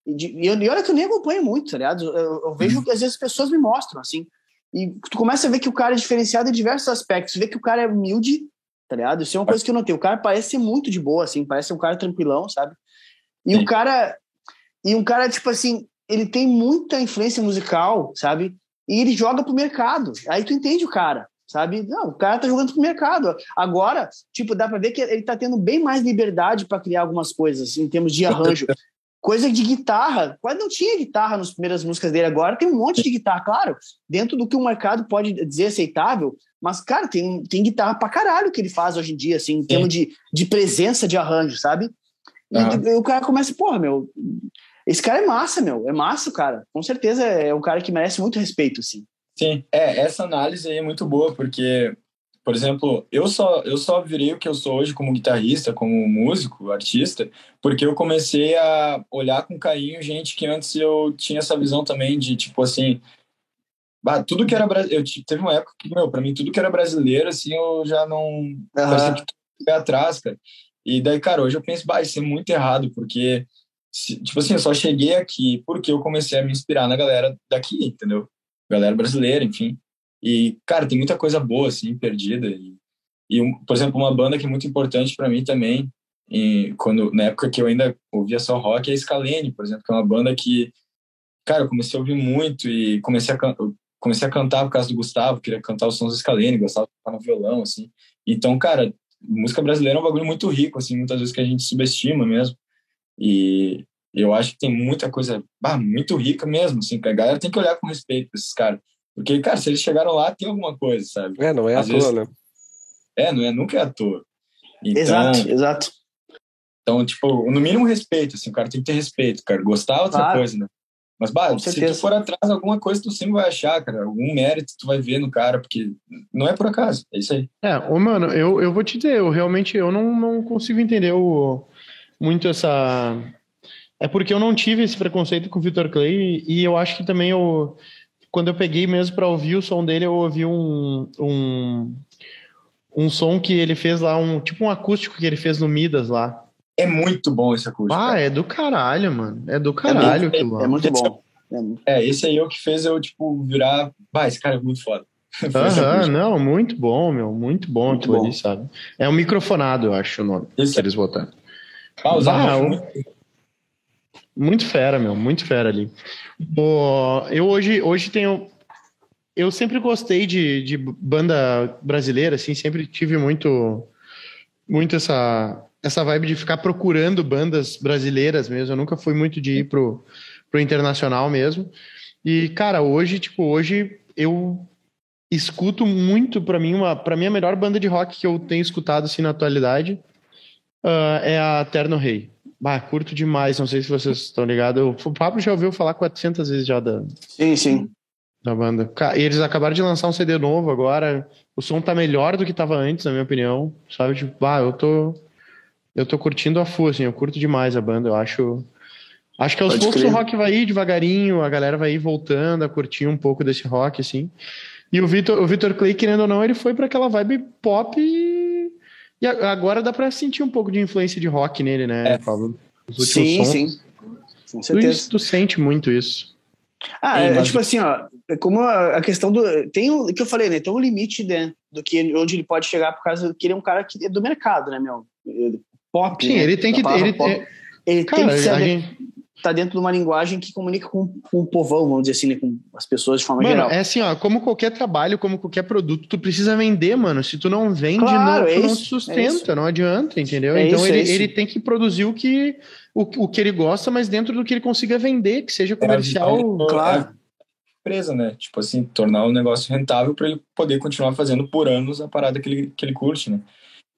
C: e, e, olha que eu nem acompanho muito, tá ligado? Eu, eu vejo que às vezes as pessoas me mostram, assim. E tu começa a ver que o cara é diferenciado em diversos aspectos. Vê que o cara é humilde, tá ligado? Isso é uma coisa que eu notei. O cara parece ser muito de boa, assim, parece um cara tranquilão, sabe? E Sim. o cara. E um cara, tipo assim, ele tem muita influência musical, sabe? E ele joga pro mercado. Aí tu entende o cara, sabe? Não, o cara tá jogando pro mercado. Agora, tipo, dá pra ver que ele tá tendo bem mais liberdade para criar algumas coisas em termos de arranjo. Coisa de guitarra, quase não tinha guitarra nas primeiras músicas dele, agora tem um monte de guitarra, claro, dentro do que o mercado pode dizer aceitável, mas, cara, tem, tem guitarra pra caralho que ele faz hoje em dia, assim, em Sim. termos de, de presença de arranjo, sabe? E, uhum. e o cara começa, porra, meu, esse cara é massa, meu, é massa, cara. Com certeza é um cara que merece muito respeito, assim.
D: Sim, é, essa análise aí é muito boa, porque por exemplo, eu só eu só virei o que eu sou hoje como guitarrista, como músico, artista, porque eu comecei a olhar com carinho gente que antes eu tinha essa visão também de tipo assim, tudo que era eu teve uma época que meu, para mim tudo que era brasileiro assim, eu já não uhum. parecia que tudo atrás, cara. E daí, cara, hoje eu penso, bah, isso é muito errado, porque tipo assim, eu só cheguei aqui porque eu comecei a me inspirar na galera daqui, entendeu? Galera brasileira, enfim. E, cara, tem muita coisa boa, assim, perdida. E, e por exemplo, uma banda que é muito importante para mim também, e quando, na época que eu ainda ouvia só rock, é a Scalene, por exemplo, que é uma banda que, cara, eu comecei a ouvir muito e comecei a, comecei a cantar por causa do Gustavo, queria cantar os sons da Scalene, gostava de tocar no violão, assim. Então, cara, música brasileira é um bagulho muito rico, assim, muitas vezes que a gente subestima mesmo. E eu acho que tem muita coisa bah, muito rica mesmo, assim, que a galera tem que olhar com respeito pra esses caras. Porque, cara, se eles chegaram lá, tem alguma coisa, sabe?
A: É, não é
D: Às
A: à vezes... toa, né?
D: É, não é, nunca é à toa. Então,
C: exato, exato.
D: Então, tipo, no mínimo respeito, assim, o cara tem que ter respeito, cara. Gostar é outra
C: Claro.
D: coisa, né? Mas, bah,
C: Com
D: se
C: certeza.
D: tu for atrás, alguma coisa tu sempre vai achar, cara. Algum mérito tu vai ver no cara, porque não é por acaso. É isso aí.
B: É, ô, mano, eu, eu vou te dizer, eu realmente eu não, não consigo entender o, muito essa. É porque eu não tive esse preconceito com o Victor Clay e eu acho que também eu. Quando eu peguei mesmo pra ouvir o som dele, eu ouvi um, um, um som que ele fez lá, um tipo um acústico que ele fez no Midas lá.
D: É muito bom esse acústico.
B: Ah,
D: cara.
B: é do caralho, mano. É do caralho aquilo lá.
C: É muito bom. É
D: É, esse aí é o que fez eu, tipo, virar. Bah, esse cara é muito foda.
B: Aham, não, muito bom, meu, muito bom
C: Muito
B: aquilo
C: bom.
B: ali, sabe? É um microfonado, eu acho o nome
D: Isso
B: que
D: é-
B: eles botaram.
D: Ah, os arranjos
B: o-
D: muito-
B: Muito fera, meu, muito fera ali. Eu hoje, hoje tenho. Eu sempre gostei de, de banda brasileira, assim, sempre tive muito, muito essa, essa vibe de ficar procurando bandas brasileiras mesmo. Eu nunca fui muito de ir pro, pro internacional mesmo. E, cara, hoje, tipo, hoje eu escuto muito, pra mim, uma, pra mim, a melhor banda de rock que eu tenho escutado, assim, na atualidade ah, é a Terno Rei. Bah, curto demais, não sei se vocês estão ligados. O Pablo já ouviu falar 400 vezes já da,
C: Sim, sim.
B: da banda. E eles acabaram de lançar um CD novo agora. O som tá melhor do que tava antes, na minha opinião. Sabe, tipo, bah, eu tô. Eu tô curtindo a full, assim, eu curto demais a banda. Eu acho. Acho que aos
C: Pode
B: poucos
C: crer.
B: o rock vai ir devagarinho, a galera vai ir voltando a curtir um pouco desse rock, assim. E o Vitor, o Vitor Clay, querendo ou não, ele foi pra aquela vibe pop e, agora dá pra sentir um pouco de influência de rock nele, né,
D: É.
B: Pablo? Os últimos
C: Sim,
B: sons.
C: sim. Com
B: Tu,
C: certeza.
B: tu sente muito isso.
C: Ah, é,
D: mas-
C: tipo assim, ó, é como a, a questão do. Tem o que eu falei, né? Tem um limite né, do que onde ele pode chegar por causa que ele é um cara que é do mercado, né, meu? Ele- Pop.
B: Sim,
C: né?
B: ele tem que. Ele,
C: pop.
B: é-
C: Ele
B: cara,
C: tem que
B: a
C: ser,
B: gente,
C: tá dentro de uma linguagem que comunica com, com o povão, vamos dizer assim, né? Com as pessoas de forma
B: Mano,
C: geral.
B: é assim, ó, como qualquer trabalho, como qualquer produto, tu precisa vender, mano. Se tu não vende,
C: Claro,
B: não,
C: é
B: tu não
C: isso, é
B: sustenta,
C: isso.
B: não adianta, entendeu?
C: É
B: então
C: isso, é
B: ele,
C: isso.
B: ele tem que produzir o que, o, o que ele gosta, mas dentro do que ele consiga vender, que seja comercial.
D: É,
C: Claro.
D: é empresa, né? Tipo assim, tornar o negócio rentável para ele poder continuar fazendo por anos a parada que ele, que ele curte, né?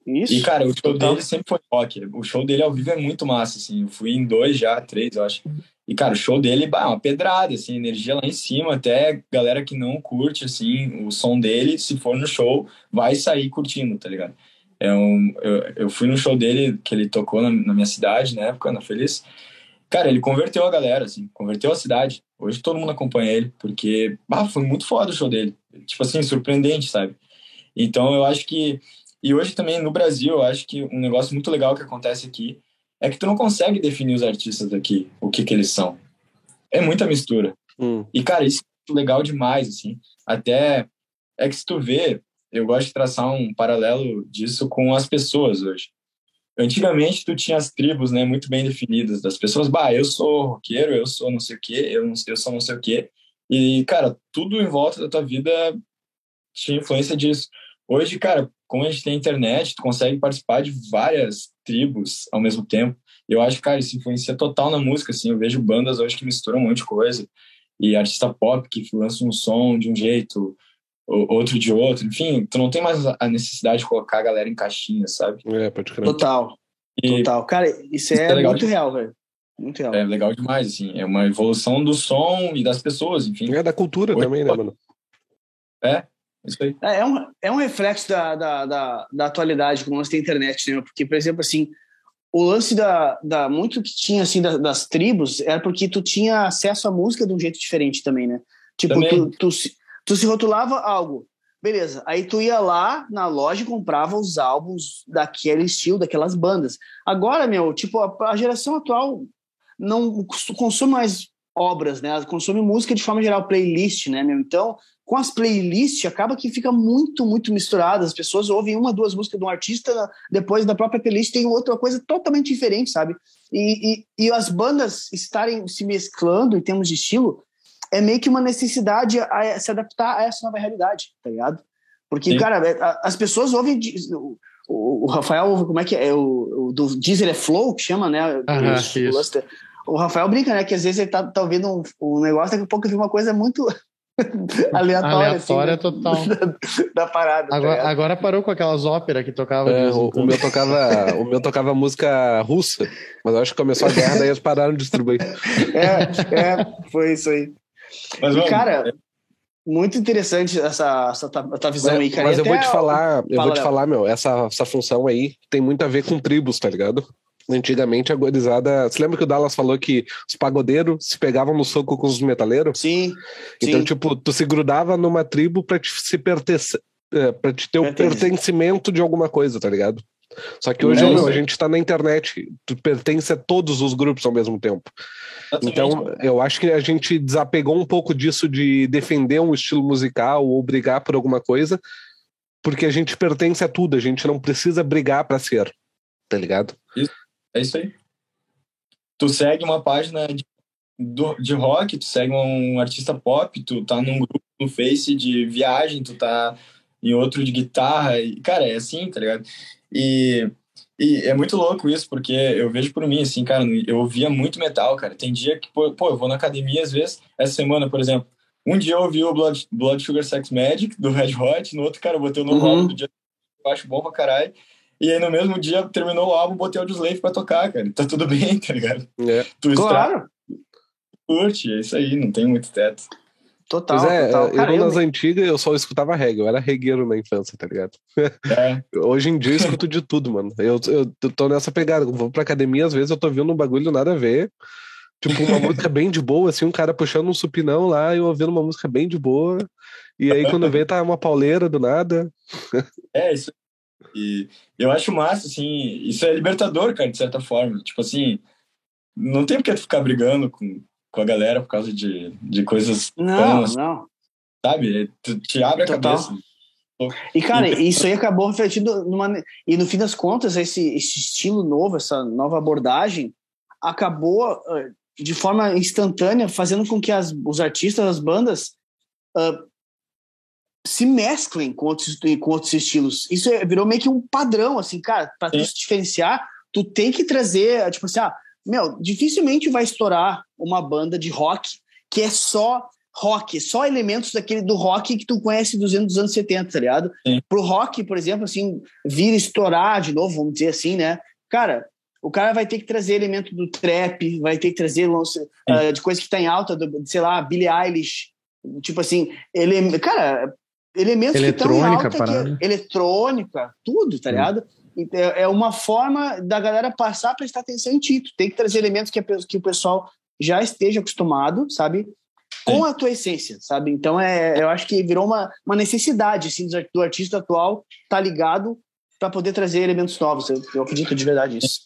C: Isso.
D: E, cara, o show
C: Total.
D: dele sempre foi rock. O show dele ao vivo é muito massa, assim. Eu fui em dois já, três, eu acho. E, cara, o show dele, bah, é uma pedrada, assim, energia lá em cima. Até galera que não curte, assim, o som dele, se for no show, vai sair curtindo, tá ligado? É um, eu, eu fui no show dele, que ele tocou na, na minha cidade, na época, na Feliz. Cara, ele converteu a galera, assim, converteu a cidade. Hoje todo mundo acompanha ele, porque, bah, foi muito foda o show dele. Tipo assim, surpreendente, sabe? Então eu acho que. E hoje também no Brasil, eu acho que um negócio muito legal que acontece aqui é que tu não consegue definir os artistas daqui, o que que eles são. É muita mistura.
A: Hum.
D: E, cara, isso é legal demais, assim. Até é que se tu vê, eu gosto de traçar um paralelo disso com as pessoas hoje. Antigamente, tu tinha as tribos, né, muito bem definidas das pessoas. Bah, eu sou roqueiro, eu sou não sei o quê, eu, não, eu sou não sei o quê. E, cara, tudo em volta da tua vida tinha influência disso. Hoje, cara, como a gente tem internet, tu consegue participar de várias tribos ao mesmo tempo. Eu acho, cara, isso influencia total na música, assim. Eu vejo bandas hoje que misturam um monte de coisa. E artista pop que lança um som de um jeito, outro de outro. Enfim, tu não tem mais a necessidade de colocar a galera em caixinhas, sabe?
A: É, pode crer.
C: Total,
D: E
C: total. Cara, isso
D: Isso
C: é,
D: é legal
C: muito
D: de-
C: real, velho. Muito real.
D: é legal demais, assim. É uma evolução do som e das pessoas, enfim.
A: É da cultura
D: Oi,
A: também, né, mano?
D: É, isso aí.
C: É, é um, é um reflexo da, da, da, da atualidade, como nós tem internet, né? Porque, por exemplo, assim, o lance da, da muito que tinha assim da- das tribos era porque tu tinha acesso à música de um jeito diferente também, né? Tipo,
D: Também.
C: tu, tu, se- tu se rotulava algo, beleza? Aí tu ia lá na loja e comprava os álbuns daquele estilo, daquelas bandas. Agora, meu, tipo, a, a geração atual não cons- consome mais obras, né? Ela consome música de forma geral, playlist, né, meu? Então, com as playlists, acaba que fica muito, muito misturado. As pessoas ouvem uma, duas músicas de um artista, depois da própria playlist tem outra coisa totalmente diferente, sabe? E, e, e as bandas estarem se mesclando em termos de estilo é meio que uma necessidade a se adaptar a essa nova realidade, tá ligado? Porque,
D: Sim.
C: cara, é, as pessoas ouvem. O, o- Rafael, como é que é? O, o do Diesel é Flow, que chama, né?
B: Aham,
C: isso. o. O Rafael brinca, né? Que às vezes ele tá, tá ouvindo um, um negócio, daqui a pouco ele vê uma coisa muito aleatória,
B: Aleatória
C: assim,
B: total.
C: da, da parada. tá
B: Agora, agora parou com aquelas óperas que tocava. de
A: É, o, o meu tocava, o meu tocava música russa, mas eu acho que começou a guerra, daí eles pararam de distribuir.
C: É, é, foi isso aí.
D: Mas,
C: E, cara, muito interessante essa, essa tua, tua visão aí,
A: Mas,
C: cara.
A: mas eu vou te falar, eu
C: Fala,
A: vou te falar, meu, essa, essa função aí tem muito a ver com tribos, tá ligado? Antigamente a gorizada. Você lembra que o Dallas falou que os pagodeiros se pegavam no soco com os metaleiros?
C: Sim,
A: Então,
C: sim.
A: tipo, tu se grudava numa tribo pra te se pertencer. é, Pra te ter o
C: Pertence.
A: pertencimento de alguma coisa, tá ligado? Só que hoje,
D: É
A: meu,
D: isso
A: a gente tá na internet, tu pertence a todos os grupos ao mesmo tempo.
D: exatamente,
A: Então, eu acho que a gente desapegou um pouco disso de defender um estilo musical ou brigar por alguma coisa, porque a gente pertence a tudo, a gente não precisa brigar pra ser, tá ligado?
D: É isso aí. Tu segue uma página de, do- de rock, tu segue um artista pop, tu tá num grupo no Face de viagem, tu tá em outro de guitarra. E, cara, é assim, tá ligado? E, e é muito louco isso, porque eu vejo por mim, assim, cara, eu ouvia muito metal, cara. Tem dia que, pô, eu vou na academia às vezes, essa semana, por exemplo, um dia eu ouvi o Blood, Blood Sugar Sex Magic, do Red Hot, no outro, cara, eu botei o novo
C: Uhum.
D: do dia, eu acho bom pra caralho. E aí no mesmo dia terminou o álbum, botei o Slave pra tocar, cara. Tá tudo bem, tá ligado?
A: É.
D: Tu
C: Claro,
D: curte, é isso aí, não tem muito teto.
C: total,
A: Pois é,
C: total. Cara,
A: eu
C: eu,
A: nas antigas eu só escutava reggae, eu era regueiro na infância, tá ligado?
D: É,
A: Hoje em dia eu escuto de tudo, mano. Eu, eu tô nessa pegada, eu vou pra academia, às vezes eu tô vendo um bagulho nada a ver. Tipo, uma música bem de boa, assim, um cara puxando um supinão lá e eu ouvindo uma música bem de boa. E aí quando vê, tá uma pauleira do nada.
D: é isso. E eu acho massa, assim, isso é libertador, cara, de certa forma. Tipo assim, não tem porque tu ficar brigando com, com a galera por causa de, de coisas,
C: não,
D: Vamos.
C: não.
D: sabe? Tu te abre a
C: Total.
D: cabeça.
C: E, cara, isso aí acabou refletindo numa. E no fim das contas, esse, esse estilo novo, essa nova abordagem, acabou eh, de forma instantânea fazendo com que as, os artistas, as bandas, ah, se mesclem com outros, com outros estilos. Isso é- virou meio que um padrão, assim, cara, para tu
D: Sim.
C: se diferenciar, tu tem que trazer, tipo assim, ah, meu, dificilmente vai estourar uma banda de rock que é só rock, só elementos daquele do rock que tu conhece dos anos, dos anos 70, tá ligado?
D: Sim.
C: Pro rock, por exemplo, assim, vir estourar de novo, vamos dizer assim, né? Cara, o cara vai ter que trazer elemento do trap, vai ter que trazer ah, de coisa que tá em alta, do, sei lá, Billie Eilish, tipo assim, ele, cara, elementos que estão em
B: Eletrônica,
C: alta, que, eletrônica, tudo, tá ligado? É é uma forma da galera passar a prestar atenção em ti. Tu tem que trazer elementos que, a que o pessoal já esteja acostumado, sabe? Com a tua essência, sabe? Então, é, eu acho que virou uma, uma necessidade assim, do artista atual estar ligado para poder trazer elementos novos. Eu, eu acredito de verdade nisso.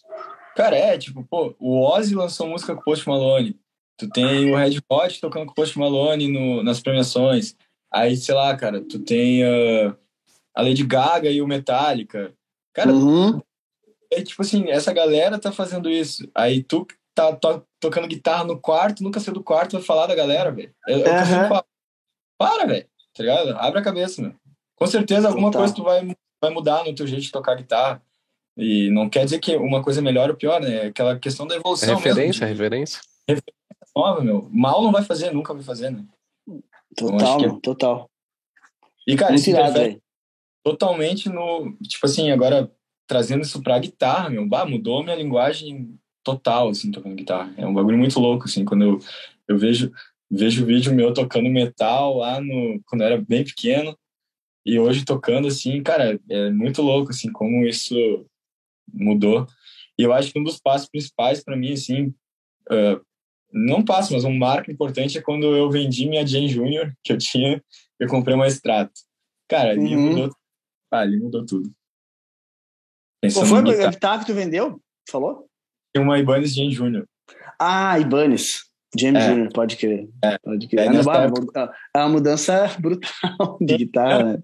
D: Cara, é, tipo, pô, o Ozzy lançou música com o Post Malone. Tu tem o Red Hot tocando com o Post Malone no, nas premiações. Aí, sei lá, cara, tu tem ah, a Lady Gaga e o Metallica. Cara,
C: Uhum.
D: é tipo assim, essa galera tá fazendo isso. Aí tu tá to- tocando guitarra no quarto, nunca saiu do quarto, vai falar da galera, velho. É, é sempre falo. Para, velho. Tá ligado? Abre a cabeça, meu. Com certeza alguma
C: Total.
D: coisa tu vai, vai mudar no teu jeito de tocar guitarra. E não quer dizer que uma coisa é melhor ou pior, né? É aquela questão da
A: É
D: evolução
A: referência, é
D: mesmo.
A: referência.
D: de nova, meu. Mal não vai fazer, nunca vai fazer, né? Acho
C: Total,
D: é-
C: meu, total.
D: E, cara,
C: Muito
D: isso
C: irado,
D: totalmente no. Tipo assim, agora trazendo isso pra guitarra, meu, bah, mudou minha linguagem total, assim, tocando guitarra. É um bagulho muito louco, assim, quando eu, eu vejo, vejo vídeo meu tocando metal lá no. quando eu era bem pequeno, e hoje tocando, assim, cara, é muito louco, assim, como isso mudou. E eu acho que um dos passos principais para mim, assim, ah, não passo, mas um marco importante é quando eu vendi minha Jane Júnior, que eu tinha, eu comprei uma extrato. Cara, ali
C: Uhum.
D: mudou, ah, ali mudou tudo.
C: Qual
D: Pensando
C: foi
D: em
C: a
D: guitarra,
C: guitarra que tu vendeu? Falou?
D: tinha uma Ibanez Jane Júnior.
C: Ah, Ibanez. James
D: É.
C: Jr., pode crer.
D: É.
C: Pode crer.
D: É,
C: É,
D: época-
C: é uma mudança brutal de guitarra, né?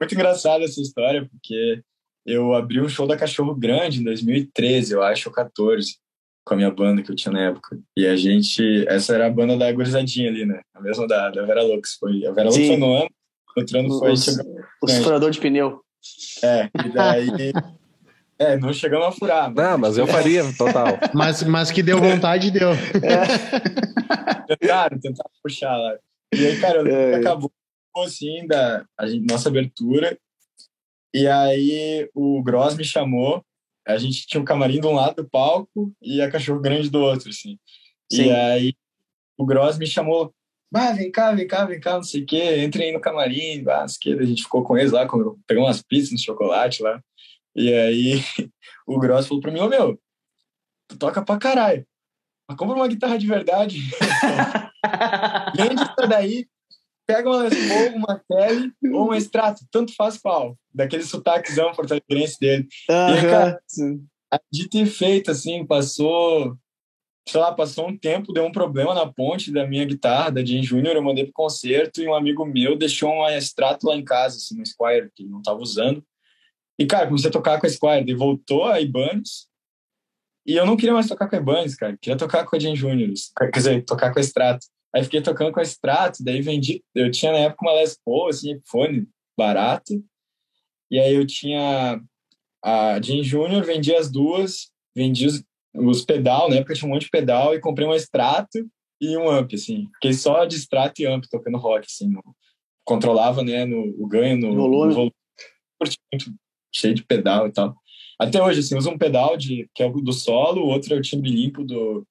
D: Muito engraçada essa história, porque eu abri um show da Cachorro Grande em 2013, eu acho, ou 14, com a minha banda que eu tinha na época. E a gente, essa era a banda da gurizadinha ali, né? A mesma da, da Vera Lux. Foi, a Vera Lux foi no ano, o outro ano foi...
C: Os,
D: chegou-
C: os furador de pneu.
D: É, e daí... É, não chegamos a furar. mas
A: Não, mas eu faria, total.
B: Mas, mas que deu vontade, deu.
D: Tentaram, tentaram puxar lá. E aí, cara, é. acabou assim da a gente, nossa abertura. E aí o Gross me chamou. A gente tinha um camarim de um lado do palco e a cachorro grande do outro, assim. Sim. E aí o Gross me chamou. Ah, vem cá, vem cá, vem cá, não sei o quê. Entrei no camarim, ah, não sei o quê. A gente ficou com eles lá, pegou umas pizzas de chocolate lá. E aí o Gross falou pra mim, ô meu, tu toca pra caralho. Mas compra uma guitarra de verdade. Vende isso daí, pega uma Paul, uma Kelly ou um extrato, tanto faz qual. Daquele sotaquezão português dele. Uhum. E, cara, de ter feito, assim, passou sei lá, passou um tempo, deu um problema na ponte da minha guitarra, da Jane Júnior, eu mandei pro concerto e um amigo meu deixou um extrato lá em casa, assim, um Squire, que ele não tava usando. E, cara, comecei a tocar com a Squire, ele voltou a Ibanez, e eu não queria mais tocar com a Ibanez, cara, queria tocar com a Jane Júnior, quer dizer, tocar com a Extrato. Aí fiquei tocando com a Extrato, daí vendi, eu tinha na época uma Les Paul, assim, fone barato, e aí eu tinha a Jane Júnior, vendi as duas, vendi os, os pedal, na época tinha um monte de pedal, e comprei um extrato e um amp, assim. Fiquei só de extrato e amp tocando rock, assim. No, controlava, né, no, o ganho no, volume. No volume. Muito cheio de pedal e tal. Até hoje, assim, uso um pedal de, que é o do solo, o outro é o timbre limpo do,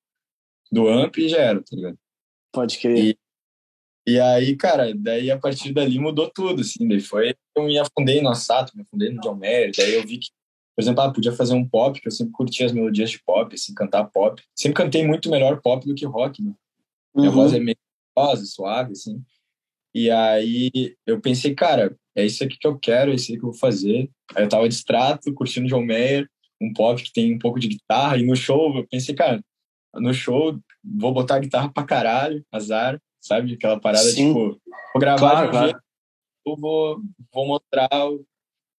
D: do amp e já era, tá ligado?
C: Pode crer.
D: E, e aí, cara, daí a partir dali mudou tudo, assim. Daí foi, eu me afundei no Assato, me afundei no John Mayer, daí eu vi que por exemplo, ah, podia fazer um pop, que eu sempre curti as melodias de pop, assim, cantar pop. Sempre cantei muito melhor pop do que rock, né? Minha uhum. voz é meio rosa, suave, assim. E aí eu pensei, cara, é isso aqui que eu quero, é isso aqui que eu vou fazer. Aí eu tava distrato, curtindo John Mayer, um pop que tem um pouco de guitarra, e no show eu pensei, cara, no show vou botar guitarra pra caralho, azar, sabe? Aquela parada, Sim. tipo, vou gravar claro, claro. eu vou, vou mostrar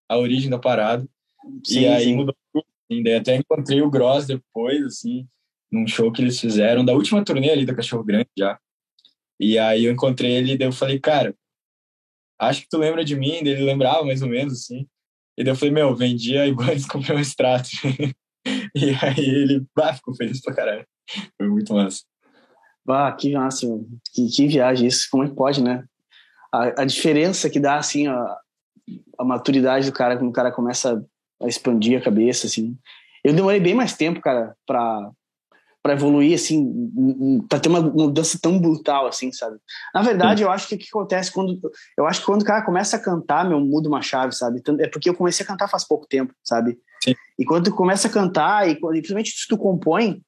D: a origem da parada. Sim, e aí sim. mudou tudo. Daí até encontrei o Gross depois, assim, num show que eles fizeram, da última turnê ali da Cachorro Grande já. E aí eu encontrei ele e daí eu falei, cara, acho que tu lembra de mim, ele lembrava mais ou menos, assim. E daí eu falei, meu, vendi a Ibanez, comprei um extrato. e aí ele, bah, ficou feliz pra caralho. Foi muito massa.
C: Bah, que massa, que, que viagem isso, como é que pode, né? A, a diferença que dá, assim, a, a maturidade do cara quando o cara começa a expandir a cabeça, assim. Eu demorei bem mais tempo, cara, pra, pra evoluir, assim, pra ter uma mudança tão brutal, assim, sabe? Na verdade, Sim. eu acho que o que acontece quando... Eu acho que quando o cara começa a cantar, meu, muda uma chave, sabe? É porque eu comecei a cantar faz pouco tempo, sabe? Sim. E quando tu começa a cantar, e principalmente se tu compõe,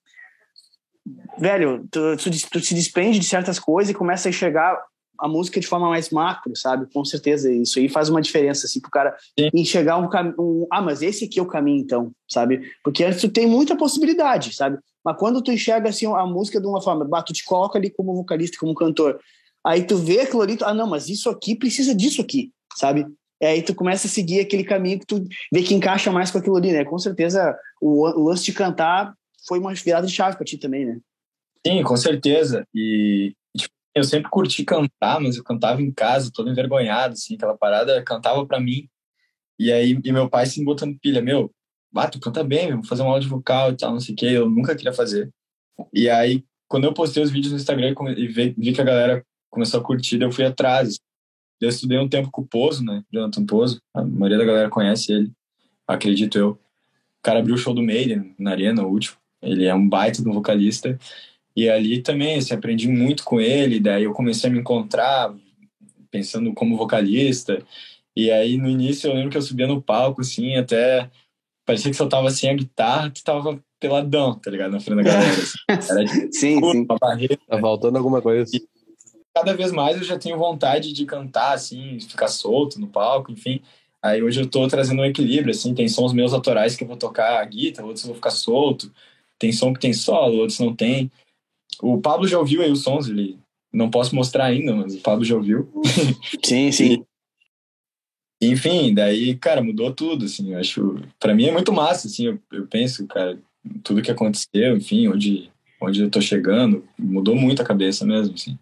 C: velho, tu, tu, tu se desprende de certas coisas e começa a enxergar a música de forma mais macro, sabe? Com certeza, isso aí faz uma diferença, assim, pro cara Sim. enxergar um caminho. Um, ah, mas esse aqui é o caminho, então, sabe? Porque antes tu tem muita possibilidade, sabe? Mas quando tu enxerga, assim, a música de uma forma, bah, tu te coloca ali como vocalista, como cantor, aí tu vê aquilo ali, tu, ah, não, mas isso aqui precisa disso aqui, sabe? E aí tu começa a seguir aquele caminho que tu vê que encaixa mais com aquilo ali, né? Com certeza o, o lance de cantar foi uma virada de chave para ti também, né?
D: Sim, com certeza. E, eu sempre curti cantar, mas eu cantava em casa, todo envergonhado, assim, aquela parada, cantava para mim. E aí, e meu pai se botando pilha, meu, ah, tu canta bem, vamos fazer um áudio vocal e tal, não sei o que, eu nunca queria fazer. E aí, quando eu postei os vídeos no Instagram e vi que a galera começou a curtir, eu fui atrás. Eu estudei um tempo com o Pozo, né, Jonathan Pozo, a maioria da galera conhece ele, acredito eu. O cara abriu o show do Maiden na Arena, o último. Ele é um baita de um vocalista. E ali também, assim, aprendi muito com ele, daí eu comecei a me encontrar pensando como vocalista. E aí no início eu lembro que eu subia no palco, assim, até parecia que se eu tava sem a guitarra, tu tava peladão, tá ligado? Na frente da galera. Assim. Era de
C: sim, sim.
A: uma barreira. Tá faltando alguma coisa. E
D: cada vez mais eu já tenho vontade de cantar, assim, ficar solto no palco, enfim. Aí hoje eu tô trazendo um equilíbrio, assim, tem sons meus autorais que eu vou tocar a guitarra, outros eu vou ficar solto. Tem som que tem solo, outros não tem. O Pablo já ouviu aí os sons, ele não posso mostrar ainda, mas o Pablo já ouviu.
C: Sim, sim.
D: E, enfim, daí, cara, mudou tudo, assim, eu acho, para mim é muito massa, assim, eu, eu penso, cara, tudo que aconteceu, enfim, onde, onde eu tô chegando, mudou muito a cabeça mesmo, assim.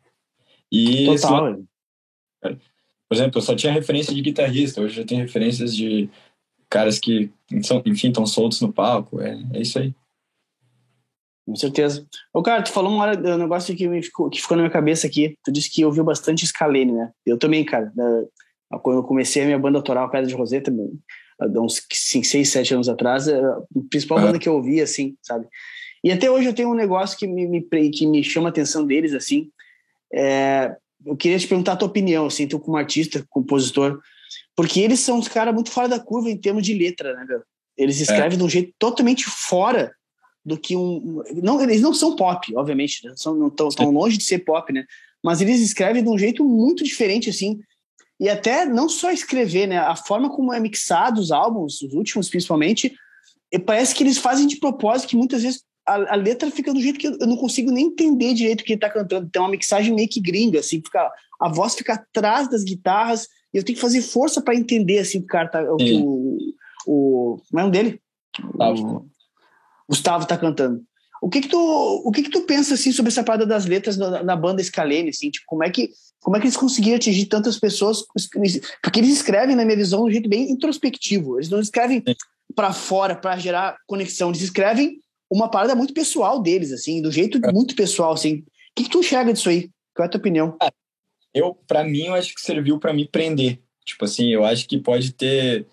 D: E
C: Total.
D: Esse, por exemplo, eu só tinha referência de guitarrista, hoje eu tenho referências de caras que, enfim, estão soltos no palco, é, é isso aí.
C: Com certeza. Ô, cara, tu falou uma hora um negócio que, me ficou, que ficou na minha cabeça aqui. Tu disse que ouviu bastante Scalene, né? Eu também, cara. Quando eu comecei a minha banda autoral, Pedra de Roseta, há uns 5, 6, 7 anos atrás, a principal banda que eu ouvi, assim, sabe? E até hoje eu tenho um negócio que me, me que me chama a atenção deles, assim. É, eu queria te perguntar a tua opinião, assim, tu como artista, compositor, porque eles são uns caras muito fora da curva em termos de letra, né, meu? Eles escrevem é. de um jeito totalmente fora do que um. Não, eles não são pop, obviamente, né? são, não estão longe de ser pop, né? Mas eles escrevem de um jeito muito diferente, assim. E até não só escrever, né? A forma como é mixado os álbuns, os últimos principalmente, parece que eles fazem de propósito, que muitas vezes a, a letra fica do jeito que eu não consigo nem entender direito o que ele tá cantando. Tem uma mixagem meio que gringa, assim, fica, a voz fica atrás das guitarras e eu tenho que fazer força para entender, assim, o cara tá. O, o, o, como é o nome dele? O, Gustavo tá cantando. O que que tu, o que que tu pensa assim sobre essa parada das letras na, na banda Scalene, assim, tipo, como é que como é que eles conseguiram atingir tantas pessoas? Porque eles escrevem, na minha visão, de um jeito bem introspectivo. Eles não escrevem para fora para gerar conexão, eles escrevem uma parada muito pessoal deles, assim, do jeito é. muito pessoal, assim. O que, que tu enxerga disso aí? Qual é a tua opinião? Ah,
D: eu, para mim, eu acho que serviu para me prender. Tipo assim, eu acho que pode ter,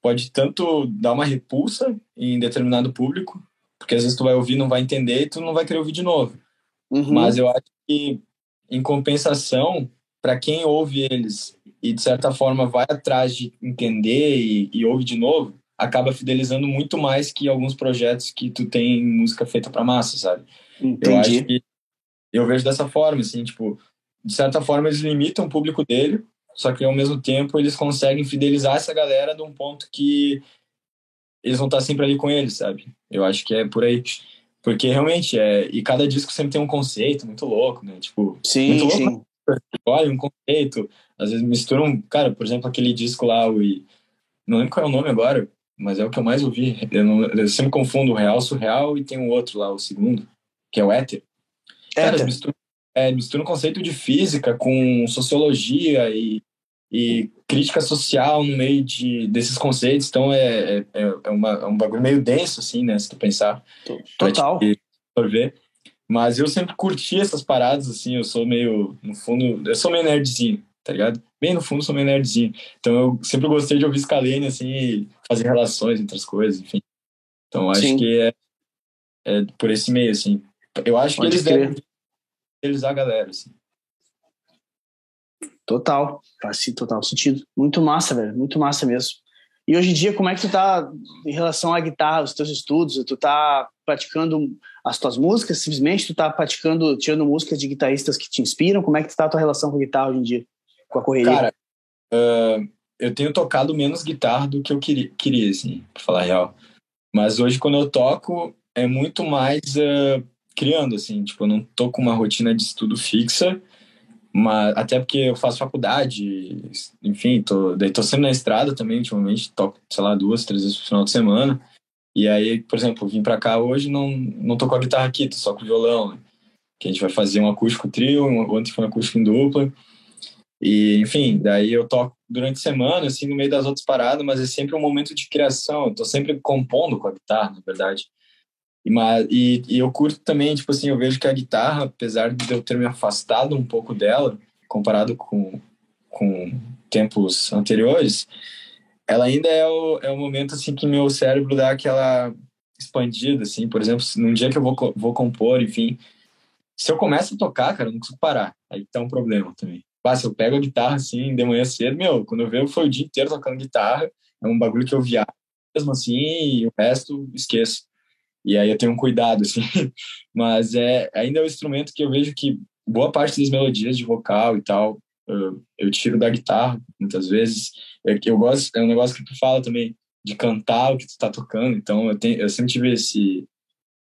D: pode tanto dar uma repulsa em determinado público, porque às vezes tu vai ouvir, não vai entender e tu não vai querer ouvir de novo. Uhum. Mas eu acho que, em compensação, para quem ouve eles e de certa forma vai atrás de entender e, e ouve de novo, acaba fidelizando muito mais que alguns projetos que tu tem música feita para massa, sabe?
C: Entendi.
D: Eu acho que eu vejo dessa forma, assim, tipo, de certa forma eles limitam o público dele, só que ao mesmo tempo eles conseguem fidelizar essa galera de um ponto que eles vão estar sempre ali com eles, sabe? Eu acho que é por aí. Porque realmente é. E cada disco sempre tem um conceito muito louco, né? Tipo,
C: sim,
D: muito louco.
C: Sim.
D: Olha, um conceito. Às vezes misturam. Cara, por exemplo, aquele disco lá, o. Não lembro qual é o nome agora, mas é o que eu mais ouvi. Eu, não, eu sempre confundo o real, surreal e tem um outro lá, o segundo, que é o éter. Cara, misturam, é, misturam um conceito de física com sociologia e e crítica social no meio de, desses conceitos. Então é, é, é, uma, é um bagulho meio denso, assim, né? Se tu pensar.
C: Total.
D: Ver. Mas eu sempre curti essas paradas, assim. Eu sou meio, no fundo, eu sou meio nerdzinho, tá ligado? Bem no fundo, sou meio nerdzinho. Então eu sempre gostei de ouvir Scalene, assim, fazer relações entre as coisas, enfim. Então acho Sim. que é, é por esse meio, assim. Eu acho Pode que eles crer. devem utilizar a galera, assim.
C: Total, faz total sentido. Muito massa, velho, muito massa mesmo. E hoje em dia, como é que tu tá em relação à guitarra, os teus estudos? Tu tá praticando as tuas músicas, simplesmente? Tu tá praticando, tirando músicas de guitarristas que te inspiram? Como é que tu tá a tua relação com a guitarra hoje em dia? Com a correria?
D: Cara, uh, eu tenho tocado menos guitarra do que eu queria, queria assim, pra falar a real. Mas hoje, quando eu toco, é muito mais uh, criando, assim. Tipo, eu não tô com uma rotina de estudo fixa, mas, até porque eu faço faculdade, enfim, tô, daí tô sempre na estrada também, ultimamente, toco, sei lá, duas, três vezes por final de semana. E aí, por exemplo, vim para cá hoje, não, não tô com a guitarra aqui, tô só com o violão, né? Que a gente vai fazer um acústico trio, ontem foi um acústico em dupla. E, enfim, daí eu toco durante a semana, assim, no meio das outras paradas, mas é sempre um momento de criação, eu tô sempre compondo com a guitarra, na verdade. E, e, e, eu curto também, tipo assim, eu vejo que a guitarra, apesar de eu ter me afastado um pouco dela, comparado com, com tempos anteriores, ela ainda é o, é o momento, assim, que meu cérebro dá aquela expandida, assim. Por exemplo, num dia que eu vou, vou compor, enfim, se eu começo a tocar, cara, eu não consigo parar. Aí tá um problema também. Mas se eu pego a guitarra, assim, de manhã cedo, meu, quando eu vejo, foi o dia inteiro tocando guitarra, é um bagulho que eu viajo mesmo assim, e o resto esqueço. E aí eu tenho um cuidado, assim. Mas é, ainda é um instrumento que eu vejo que boa parte das melodias de vocal e tal, eu, eu tiro da guitarra, muitas vezes. Eu, eu gosto, é um negócio que tu fala também, de cantar o que tu tá tocando. Então eu, tenho, eu sempre tive esse,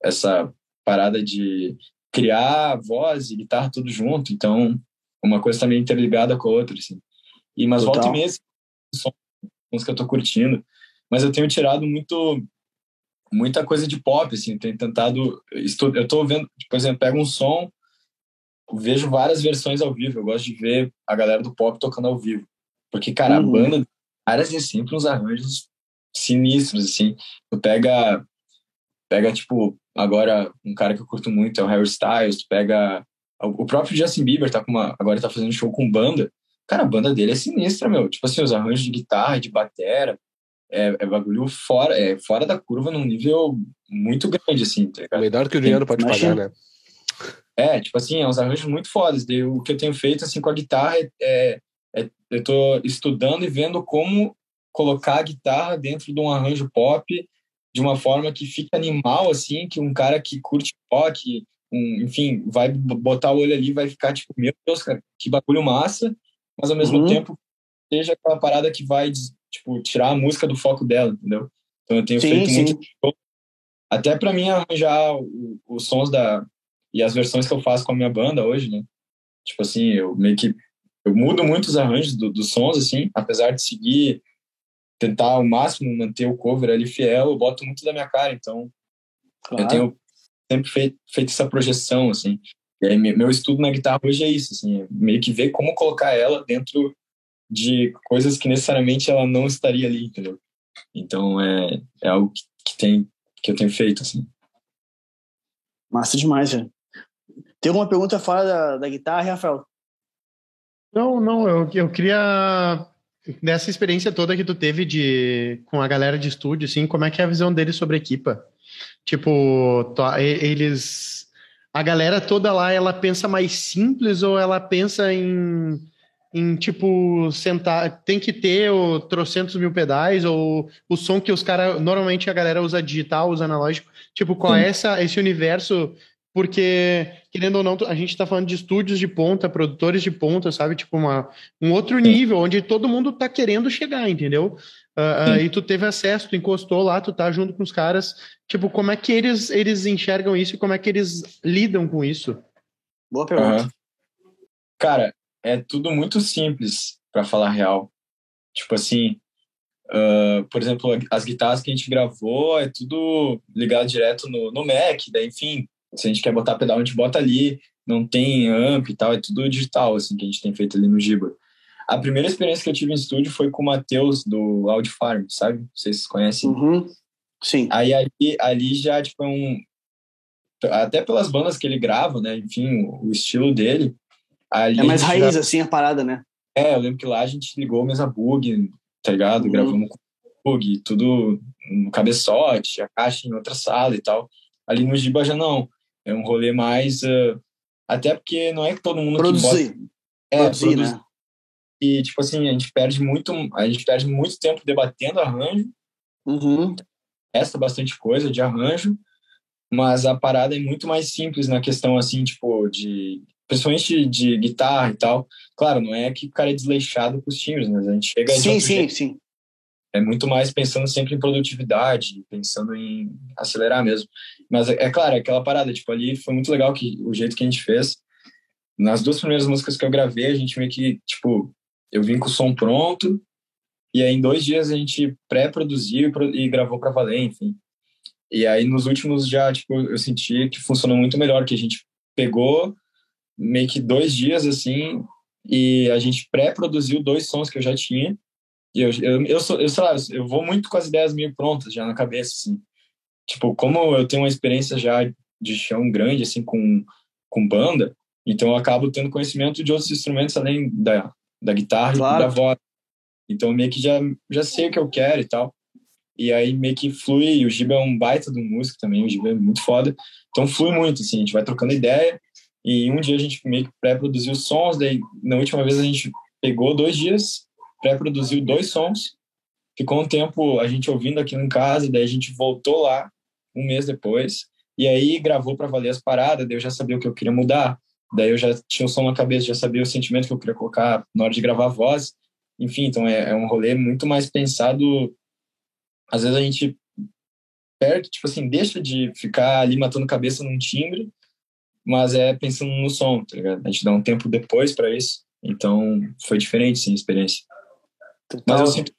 D: essa parada de criar voz e guitarra tudo junto. Então uma coisa também tá interligada com a outra, assim. E, mas Total. volta e meia, som, música eu tô curtindo. Mas eu tenho tirado muito muita coisa de pop, assim, tenho tentado, estou, eu estou vendo, por exemplo, pego um som, vejo várias versões ao vivo, eu gosto de ver a galera do pop tocando ao vivo, porque, cara, uhum. a banda, caras é sempre uns arranjos sinistros, assim, tu pega, pega, tipo, Agora, um cara que eu curto muito é o Harry Styles, tu pega o próprio Justin Bieber tá com uma, agora tá fazendo show com banda. Cara, a banda dele é sinistra, meu. Tipo assim, os arranjos de guitarra, de batera, é, é bagulho fora, é fora da curva num nível muito grande, assim, tá
A: ligado? Melhor que o dinheiro pode pagar, né?
D: É, tipo assim, é uns arranjos muito fodas. o que eu tenho feito, assim, com a guitarra é, é, é, eu tô estudando e vendo como colocar a guitarra dentro de um arranjo pop de uma forma que fique animal, assim, que um cara que curte rock, um, enfim, vai botar o olho ali vai ficar tipo, meu Deus, cara, que bagulho massa, mas ao mesmo uhum. tempo seja aquela parada que vai, tipo, tirar a música do foco dela, entendeu? Então eu tenho sim, feito sim. muito até para mim arranjar os sons da e as versões que eu faço com a minha banda hoje, né? Tipo assim, eu meio que eu mudo muito os arranjos do, dos sons assim, apesar de seguir tentar ao máximo manter o cover ali fiel, eu boto muito da minha cara, então claro. eu tenho sempre feito, feito essa projeção, assim. E aí, meu estudo na guitarra hoje é isso, assim, é meio que ver como colocar ela dentro de coisas que necessariamente ela não estaria ali, entendeu? Então é, é algo que, que, tem, que eu tenho feito, assim.
C: Massa demais, velho. Tem alguma pergunta fora da, da guitarra, Rafael?
B: Não, não, eu, eu queria nessa experiência toda que tu teve de com a galera de estúdio, assim, como é que é a visão deles sobre a equipa? Tipo, eles. A galera toda lá, ela pensa mais simples ou ela pensa em, em tipo, sentar. Tem que ter o trocentos mil pedais ou o som que os caras. Normalmente a galera usa digital, usa analógico. Tipo, qual é essa, esse universo porque, querendo ou não, a gente está falando de estúdios de ponta, produtores de ponta, sabe? Tipo, uma, um outro nível, onde todo mundo está querendo chegar, entendeu? Uh, uh, e tu teve acesso, tu encostou lá, tu tá junto com os caras. Tipo, como é que eles, eles enxergam isso e como é que eles lidam com isso?
C: Boa pergunta. Uhum.
D: Cara, é tudo muito simples, para falar real. Tipo assim, uh, por exemplo, as guitarras que a gente gravou é tudo ligado direto no, no Mac, daí, enfim, se a gente quer botar pedal, a gente bota ali, não tem amp e tal, é tudo digital, assim, que a gente tem feito ali no Giba. A primeira experiência que eu tive em estúdio foi com o Matheus, do Audi Farm, sabe? Vocês conhecem?
C: Uhum. Sim.
D: Aí ali, ali já, tipo, é um... Até pelas bandas que ele grava, né? Enfim, o, o estilo dele.
C: É mais raiz, já... assim, a parada, né?
D: É, eu lembro que lá a gente ligou mesa bug, tá ligado? Uhum. Gravamos com bug, tudo no cabeçote, a caixa em outra sala e tal. Ali no Giba já não. É um rolê mais. Uh, até porque não é que todo mundo
C: produzir.
D: Bota... É, produzir, produzir, né? E, tipo assim, a gente perde muito, a gente perde muito tempo debatendo arranjo.
C: Uhum.
D: Resta bastante coisa de arranjo, mas a parada é muito mais simples na questão, assim, tipo, de. Principalmente de, de guitarra e tal. Claro, não é que o cara é desleixado com os timbres, mas a gente chega.
C: Sim, sim, jeito. sim
D: é muito mais pensando sempre em produtividade, pensando em acelerar mesmo. Mas é, é claro, é aquela parada, tipo, ali foi muito legal que o jeito que a gente fez. Nas duas primeiras músicas que eu gravei, a gente meio que, tipo, eu vim com o som pronto, e aí em dois dias a gente pré-produziu e gravou para valer, enfim. E aí nos últimos já, tipo, eu senti que funcionou muito melhor, que a gente pegou meio que dois dias, assim, e a gente pré-produziu dois sons que eu já tinha, e eu, eu, eu, sou, eu, sei lá, eu vou muito com as ideias meio prontas já na cabeça, assim. Tipo, como eu tenho uma experiência já de chão grande, assim, com, com banda, então eu acabo tendo conhecimento de outros instrumentos além da, da guitarra claro. e da voz. Então meio que já, já sei o que eu quero e tal. E aí meio que flui, e o Giba é um baita do músico também, o Giba é muito foda. Então flui muito, assim, a gente vai trocando ideia, e um dia a gente meio que pré-produziu sons, daí na última vez a gente pegou dois dias pré-produziu dois sons, ficou um tempo a gente ouvindo aqui em casa, daí a gente voltou lá um mês depois, e aí gravou para valer as paradas, daí eu já sabia o que eu queria mudar, daí eu já tinha o som na cabeça, já sabia o sentimento que eu queria colocar na hora de gravar a voz, enfim, então é, é um rolê muito mais pensado, às vezes a gente perde, tipo assim, deixa de ficar ali matando cabeça num timbre, mas é pensando no som, tá ligado? A gente dá um tempo depois para isso, então foi diferente, sim, a experiência. Mas eu sempre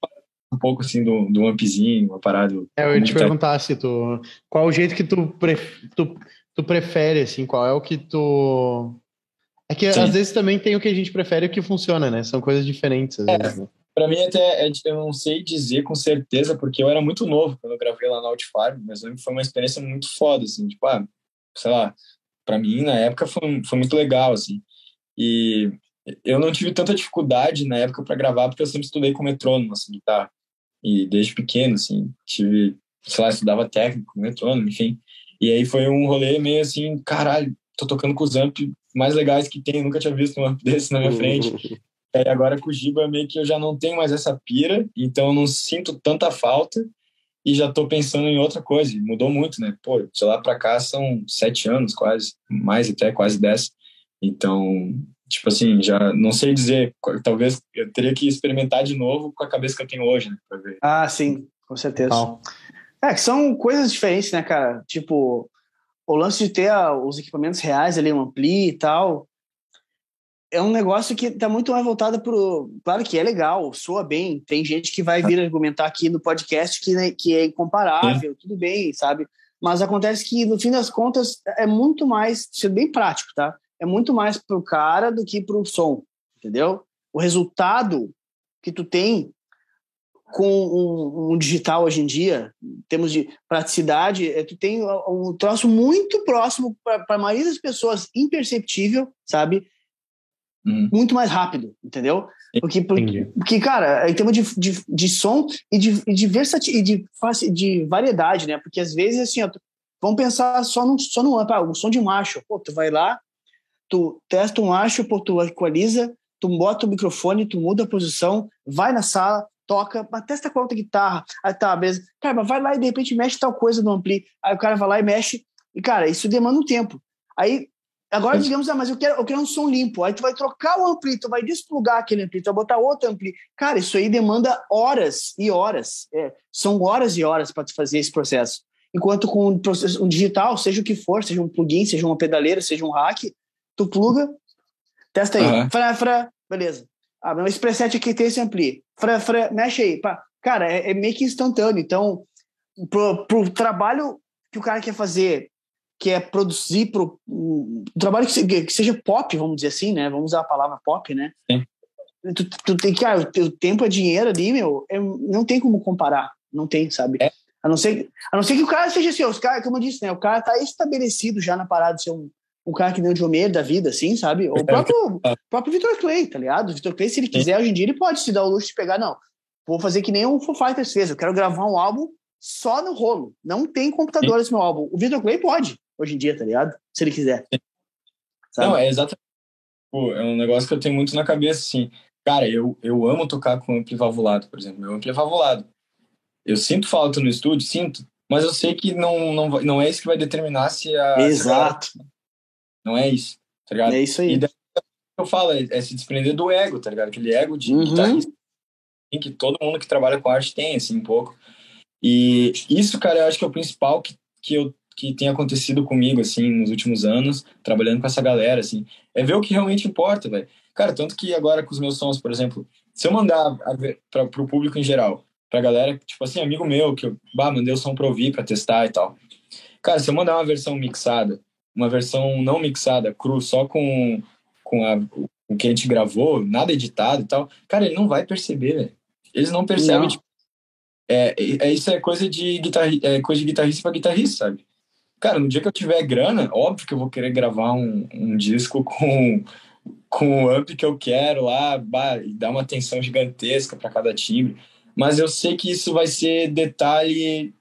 D: um pouco assim do, do ampzinho, uma parada.
B: É, eu ia te perguntar se tu. Qual o jeito que tu, pref, tu, tu prefere, assim, qual é o que tu. É que Sim. às vezes também tem o que a gente prefere e o que funciona, né? São coisas diferentes, às é, vezes. Né?
D: Para mim, até, é, eu não sei dizer com certeza, porque eu era muito novo quando eu gravei lá na Outfarm, mas foi uma experiência muito foda, assim, tipo, ah, sei lá, para mim, na época, foi, foi muito legal, assim. E eu não tive tanta dificuldade na época para gravar, porque eu sempre estudei com metrônomo, assim, guitarra. E desde pequeno, assim, tive, sei lá, estudava técnico, metrônomo, enfim. E aí foi um rolê meio assim, caralho, tô tocando com os amps mais legais que tem, nunca tinha visto um amp desse na minha frente. E agora com o Giba meio que eu já não tenho mais essa pira, então eu não sinto tanta falta e já tô pensando em outra coisa. Mudou muito, né? Pô, de lá pra cá são sete anos quase, mais até, quase dez. Então, tipo assim, já não sei dizer, talvez eu teria que experimentar de novo com a cabeça que eu tenho hoje, né? Pra ver.
C: Ah, sim, com certeza. É, que são coisas diferentes, né, cara? Tipo, o lance de ter os equipamentos reais ali, um ampli e tal, é um negócio que está muito mais voltado para Claro que é legal, soa bem. Tem gente que vai vir argumentar aqui no podcast que, né, que é incomparável, tudo bem, sabe? Mas acontece que, no fim das contas, é muito mais, sendo bem prático, tá? É muito mais pro cara do que pro som, entendeu? O resultado que tu tem com um, um digital hoje em dia, em termos de praticidade, é, tu tem um troço muito próximo para a maioria das pessoas, imperceptível, sabe? Uhum. Muito mais rápido, entendeu? Porque, porque, porque, cara, em termos de, de, de som e de, de versatilidade, de, de variedade, né? Porque às vezes, assim, ó, vamos pensar só no, só no ah, o som de macho. Pô, tu vai lá, tu testa um macho, pô, tu equaliza, tu bota o microfone, tu muda a posição, vai na sala, toca, mas testa com a outra guitarra. Aí tá, beleza. Cara, mas vai lá e de repente mexe tal coisa no ampli. Aí o cara vai lá e mexe. E, cara, isso demanda um tempo. Aí Agora, digamos, ah, mas eu quero, eu quero um som limpo. Aí tu vai trocar o ampli, tu vai desplugar aquele ampli, tu vai botar outro ampli. Cara, isso aí demanda horas e horas. É, são horas e horas para tu fazer esse processo. Enquanto com um, processo, um digital, seja o que for, seja um plugin, seja uma pedaleira, seja um hack, tu pluga, testa aí. Uhum. Fra, fra, beleza. Ah, meu preset aqui tem esse ampli. Fra, fra, mexe aí. Pá. Cara, é, é meio que instantâneo. Então, pro, pro trabalho que o cara quer fazer que é produzir pro, um trabalho que, que, seja pop, vamos dizer assim, né? Vamos usar a palavra pop, né? Sim. Tu, tu tem que, ah, o teu tempo é dinheiro ali, meu, é, não tem como comparar, não tem, sabe? É. A não ser, a não ser que o cara seja assim, os cara, como eu disse, né? O cara tá estabelecido já na parada de ser um, um cara que nem o Diomeiro da vida, assim, sabe? O próprio, é. próprio Victor Clay, tá ligado? O Victor Clay, se ele quiser, Sim. hoje em dia, ele pode se dar o luxo de pegar, não. Vou fazer que nem o Foo Fighters fez, eu quero gravar um álbum só no rolo. Não tem computador Sim. esse meu álbum. O Victor Clay pode hoje em dia, tá ligado? Se ele quiser.
D: Sabe? Não, é exatamente. Pô, é um negócio que eu tenho muito na cabeça, assim. Cara, eu, eu amo tocar com ampli valvulado, por exemplo. Meu ampli é valvulado. Eu sinto falta no estúdio, sinto, mas eu sei que não, não, não é isso que vai determinar se a.
C: Exato.
D: Não é isso, tá ligado?
C: É isso aí. E daí,
D: eu falo, é, é, se desprender do ego, tá ligado? Aquele ego de uhum. guitarrista que todo mundo que trabalha com arte tem, assim, um pouco. E isso, cara, eu acho que é o principal que, que eu que tem acontecido comigo, assim, nos últimos anos, trabalhando com essa galera, assim, é ver o que realmente importa, velho. Cara, tanto que agora com os meus sons, por exemplo, se eu mandar para o público em geral, pra galera, tipo assim, amigo meu, que eu, bah, mandei o som pra ouvir, pra testar e tal. Cara, se eu mandar uma versão mixada, uma versão não mixada, cru, só com, com a, o que a gente gravou, nada editado e tal, cara, ele não vai perceber, velho. Eles não percebem, não. Tipo, é, é, isso é coisa de, guitarri, é coisa de guitarrista pra guitarrista, sabe? Cara, no dia que eu tiver grana, óbvio que eu vou querer gravar um, um disco com, com o amp que eu quero lá, bah, e dar uma atenção gigantesca para cada timbre. Mas eu sei que isso vai ser detalhe,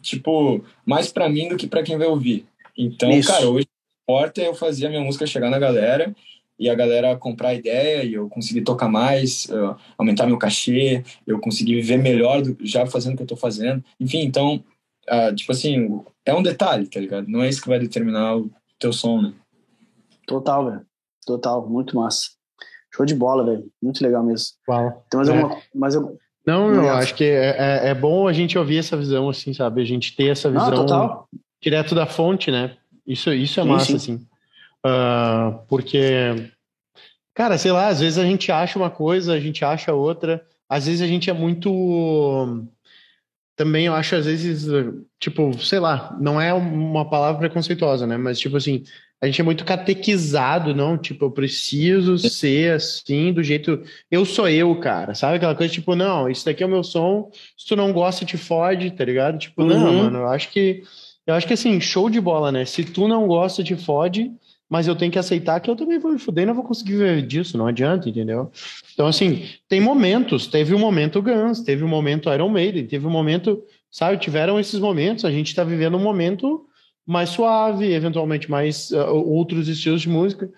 D: tipo, mais para mim do que para quem vai ouvir. Então, isso. cara, hoje o importa é eu fazer a minha música chegar na galera e a galera comprar a ideia e eu conseguir tocar mais, uh, aumentar meu cachê, eu conseguir viver melhor do, já fazendo o que eu tô fazendo. Enfim, então, uh, tipo assim, é um detalhe, tá ligado? Não é isso que vai determinar o teu som, né?
C: Total, velho. Total, muito massa. Show de bola, velho. Muito legal mesmo.
B: Uau.
C: Tem mais é. alguma. Mais
B: Não, não, acho que é, é, é, bom a gente ouvir essa visão, assim, sabe? A gente ter essa visão
C: não,
B: direto da fonte, né? Isso, isso é sim, massa, sim. assim. Uh, porque, cara, sei lá, às vezes a gente acha uma coisa, a gente acha outra. Às vezes a gente é muito também eu acho às vezes, tipo, sei lá, não é uma palavra preconceituosa, né? Mas tipo assim, a gente é muito catequizado, não? Tipo, eu preciso ser assim, do jeito. Eu sou eu, cara. Sabe aquela coisa, tipo, não, isso daqui é o meu som. Se tu não gosta, te fode, tá ligado? Tipo, uhum. não, mano, eu acho que. Eu acho que assim, show de bola, né? Se tu não gosta, te fode, mas eu tenho que aceitar que eu também vou me fuder e não vou conseguir viver disso, não adianta, entendeu? Então, assim, tem momentos, teve um momento Guns, teve um momento Iron Maiden, teve um momento, sabe, tiveram esses momentos, a gente tá vivendo um momento mais suave, eventualmente mais uh, outros estilos de música.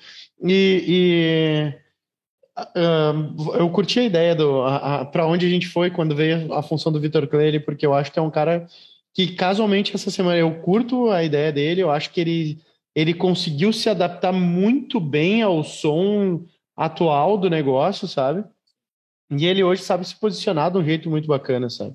B: E, e uh, eu curti a ideia do para onde a gente foi quando veio a função do Vitor Clay, porque eu acho que é um cara que casualmente essa semana eu curto a ideia dele, eu acho que ele ele conseguiu se adaptar muito bem ao som atual do negócio, sabe? E ele hoje sabe se posicionar de um jeito muito bacana, sabe?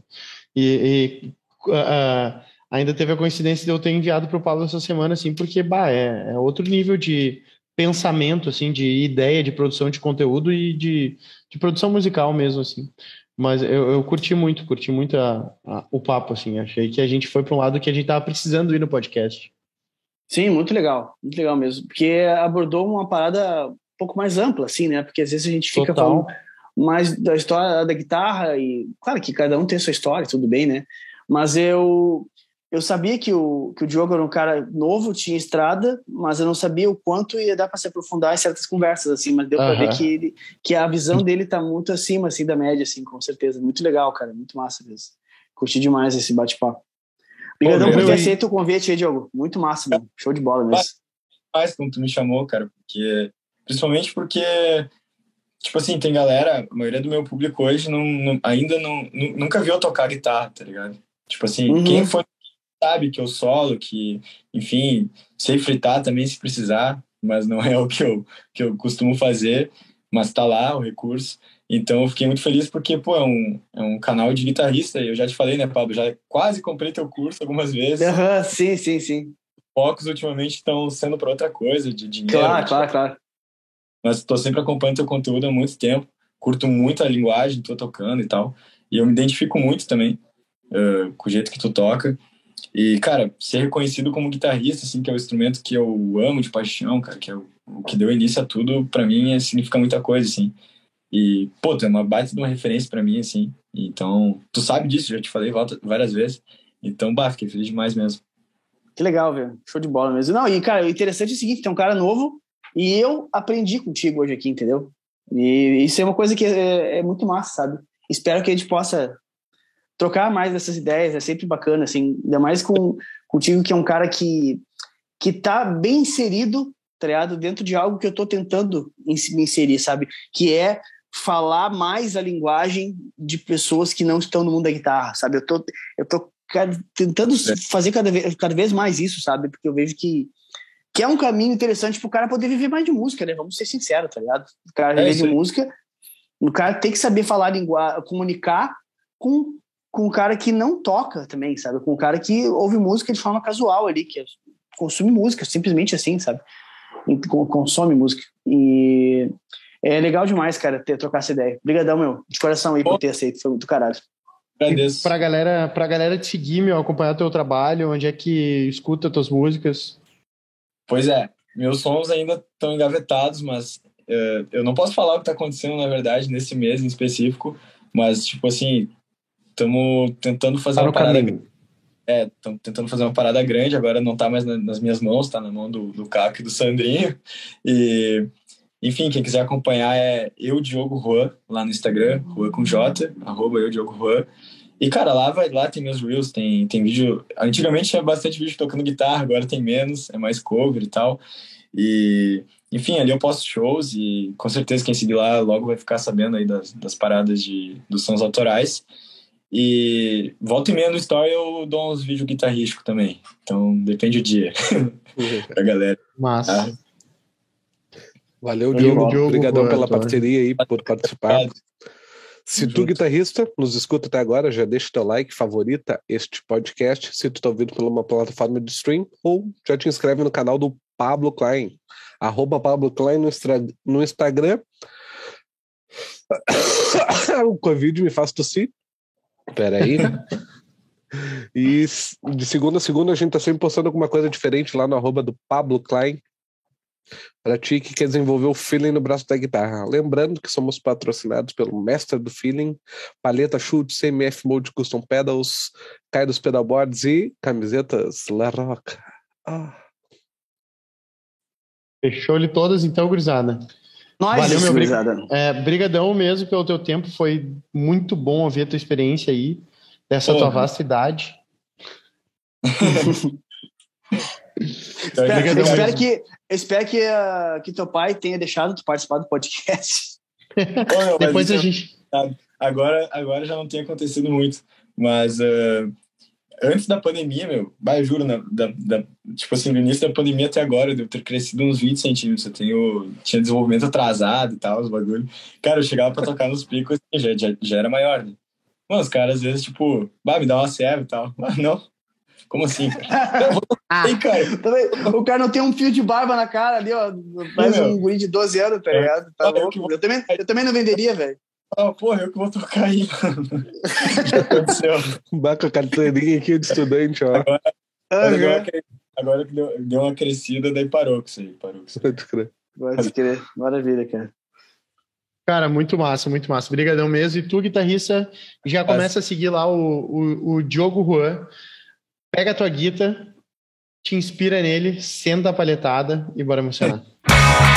B: E, e uh, ainda teve a coincidência de eu ter enviado para o Paulo essa semana, assim, porque bah, é, é, outro nível de pensamento, assim, de ideia de produção de conteúdo e de, de produção musical mesmo, assim. Mas eu, eu curti muito, curti muito a, a, o papo, assim. Achei que a gente foi para um lado que a gente estava precisando ir no podcast.
C: Sim, muito legal, muito legal mesmo, porque abordou uma parada um pouco mais ampla, assim, né? Porque às vezes a gente fica Total. falando mais da história da guitarra e, claro que cada um tem sua história, tudo bem, né? Mas eu eu sabia que o, que o Diogo era um cara novo, tinha estrada, mas eu não sabia o quanto ia dar para se aprofundar em certas conversas, assim, mas deu uhum. para ver que, ele, que a visão dele tá muito acima, assim, da média, assim, com certeza. Muito legal, cara, muito massa mesmo. Curti demais esse bate-papo. Obrigadão por ter aceito o convite aí, Diogo. Muito massa, mano. Show de bola mesmo.
D: Faz como tu me chamou, cara, porque... Principalmente porque tipo assim, tem galera, a maioria do meu público hoje não, não ainda não, nunca viu eu tocar guitarra, tá ligado? Tipo assim, uhum. quem foi sabe que eu solo, que, enfim, sei fritar também se precisar, mas não é o que eu, que eu costumo fazer, mas tá lá o recurso. Então eu fiquei muito feliz porque, pô, é um, é um canal de guitarrista, eu já te falei, né, Pablo, já quase comprei teu curso algumas vezes.
C: Uhum, sim, sim, sim.
D: Focos ultimamente estão sendo para outra coisa, de dinheiro.
C: Claro, claro, claro.
D: Mas estou sempre acompanhando teu conteúdo há muito tempo, curto muito a linguagem, tô tocando e tal, e eu me identifico muito também uh, com o jeito que tu toca. E, cara, ser reconhecido como guitarrista, assim, que é o instrumento que eu amo de paixão, cara, que é o, o que deu início a tudo, para mim é, significa muita coisa, assim. E, pô, tu é uma baita de uma referência para mim, assim. Então, tu sabe disso, já te falei várias vezes. Então, bah, fiquei feliz demais mesmo.
C: Que legal, velho. Show de bola mesmo. Não, e, cara, o interessante é o seguinte, tem um cara novo e eu aprendi contigo hoje aqui, entendeu? E isso é uma coisa que é, é muito massa, sabe? Espero que a gente possa trocar mais dessas ideias é sempre bacana, assim, ainda mais com contigo que é um cara que que tá bem inserido, tá dentro de algo que eu tô tentando me inserir, sabe? Que é falar mais a linguagem de pessoas que não estão no mundo da guitarra, sabe? Eu tô eu tô tentando é. fazer cada vez, cada vez mais isso, sabe? Porque eu vejo que que é um caminho interessante para o cara poder viver mais de música, né? Vamos ser sinceros, tá ligado? O cara é viver de música, o cara tem que saber falar língua, comunicar com com um cara que não toca também, sabe? Com um cara que ouve música de forma casual ali, que consome música, simplesmente assim, sabe? Consome música. E é legal demais, cara, ter trocar essa ideia. Obrigadão, meu, de coração aí por ter aceito, foi muito caralho.
B: Agradeço. Pra galera, pra galera te seguir, meu, acompanhar teu trabalho, onde é que escuta tuas músicas?
D: Pois é, meus sons ainda estão engavetados, mas uh, eu não posso falar o que está acontecendo, na verdade, nesse mês em específico, mas, tipo assim, estamos tentando fazer tá uma parada. Caminho. É, estamos tentando fazer uma parada grande, agora não está mais nas minhas mãos, está na mão do, do Caco e do Sandrinho. E, enfim, quem quiser acompanhar é eu, Diogo Juan, lá no Instagram, Juan com J, arroba eu, Diogo Juan. E, cara, lá, vai, lá tem meus reels, tem, tem vídeo. Antigamente tinha bastante vídeo tocando guitarra, agora tem menos, é mais cover e tal. E, enfim, ali eu posto shows e com certeza quem seguir lá logo vai ficar sabendo aí das, das paradas de, dos sons autorais. E volta e meia no story eu dou uns vídeos guitarrísticos também. Então depende do dia. pra galera.
B: Massa.
A: Tá? Valeu, Diogo. Diogo. Obrigadão pela parceria aí, por participar. Se tu, guitarrista, nos escuta até agora, já deixa teu like, favorita este podcast, se tu tá ouvindo por uma plataforma de stream, ou já te inscreve no canal do Pablo Klein, arroba Pablo Klein no, no Instagram. o Covid me faz tossir. Peraí. e de segunda a segunda a gente tá sempre postando alguma coisa diferente lá no arroba do Pablo Klein. Para ti que quer desenvolver o feeling no braço da guitarra. Lembrando que somos patrocinados pelo mestre do feeling, paleta chute, CMF Mode Custom Pedals, Cai dos Pedalboards e camisetas La Roca. Ah.
B: Fechou-lhe todas, então, gurizada.
C: Nós,
B: Valeu, meu
C: gurizada.
B: É, brigadão mesmo pelo teu tempo, foi muito bom ouvir a tua experiência aí, dessa tua
D: Porra.
B: vasta idade.
D: Então,
C: Espero,
B: Obrigadão
C: espero que, eu espero que, ah, que teu pai tenha deixado tu participar do podcast.
D: Mas
B: Depois a
D: é-
B: gente.
D: agora, agora já não tem acontecido muito, mas ah, antes da pandemia, meu, bah, eu juro, na, da, da- tipo assim, no início da pandemia até agora, eu devo ter crescido uns 20 centímetros. Eu tenho, tinha desenvolvimento atrasado e tal, os bagulho. Cara, eu chegava pra tocar nos picos e já, já, já era maior, né? Mano, os caras às vezes, tipo, bah, me dá uma serva e tal. Ah, não. Como assim, cara? Eu vou tocar, hein, cara.
C: O cara não tem um fio de barba na cara ali, ó. Mais
D: meu.
C: um guri de 12 anos, tá
D: É.
C: ligado? Tá
D: Ah, eu
C: louco.
D: vou-
C: Eu também, eu também não venderia, velho.
D: Ah, porra, eu que vou tocar aí, mano. O que aconteceu?
A: Baca a carteirinha aqui de estudante, ó.
D: Agora, deu uma
C: Aham.
D: cre- agora que deu, deu uma crescida, daí parou com isso aí. Parou com isso aí.
A: Pode crer.
C: Pode crer. Maravilha, cara.
B: Cara, muito massa, muito massa. Obrigadão mesmo. E tu, guitarrista, já começa a seguir lá o, o, o Diogo Juan. Pega a tua guita, te inspira nele, senta a palhetada e bora emocionar.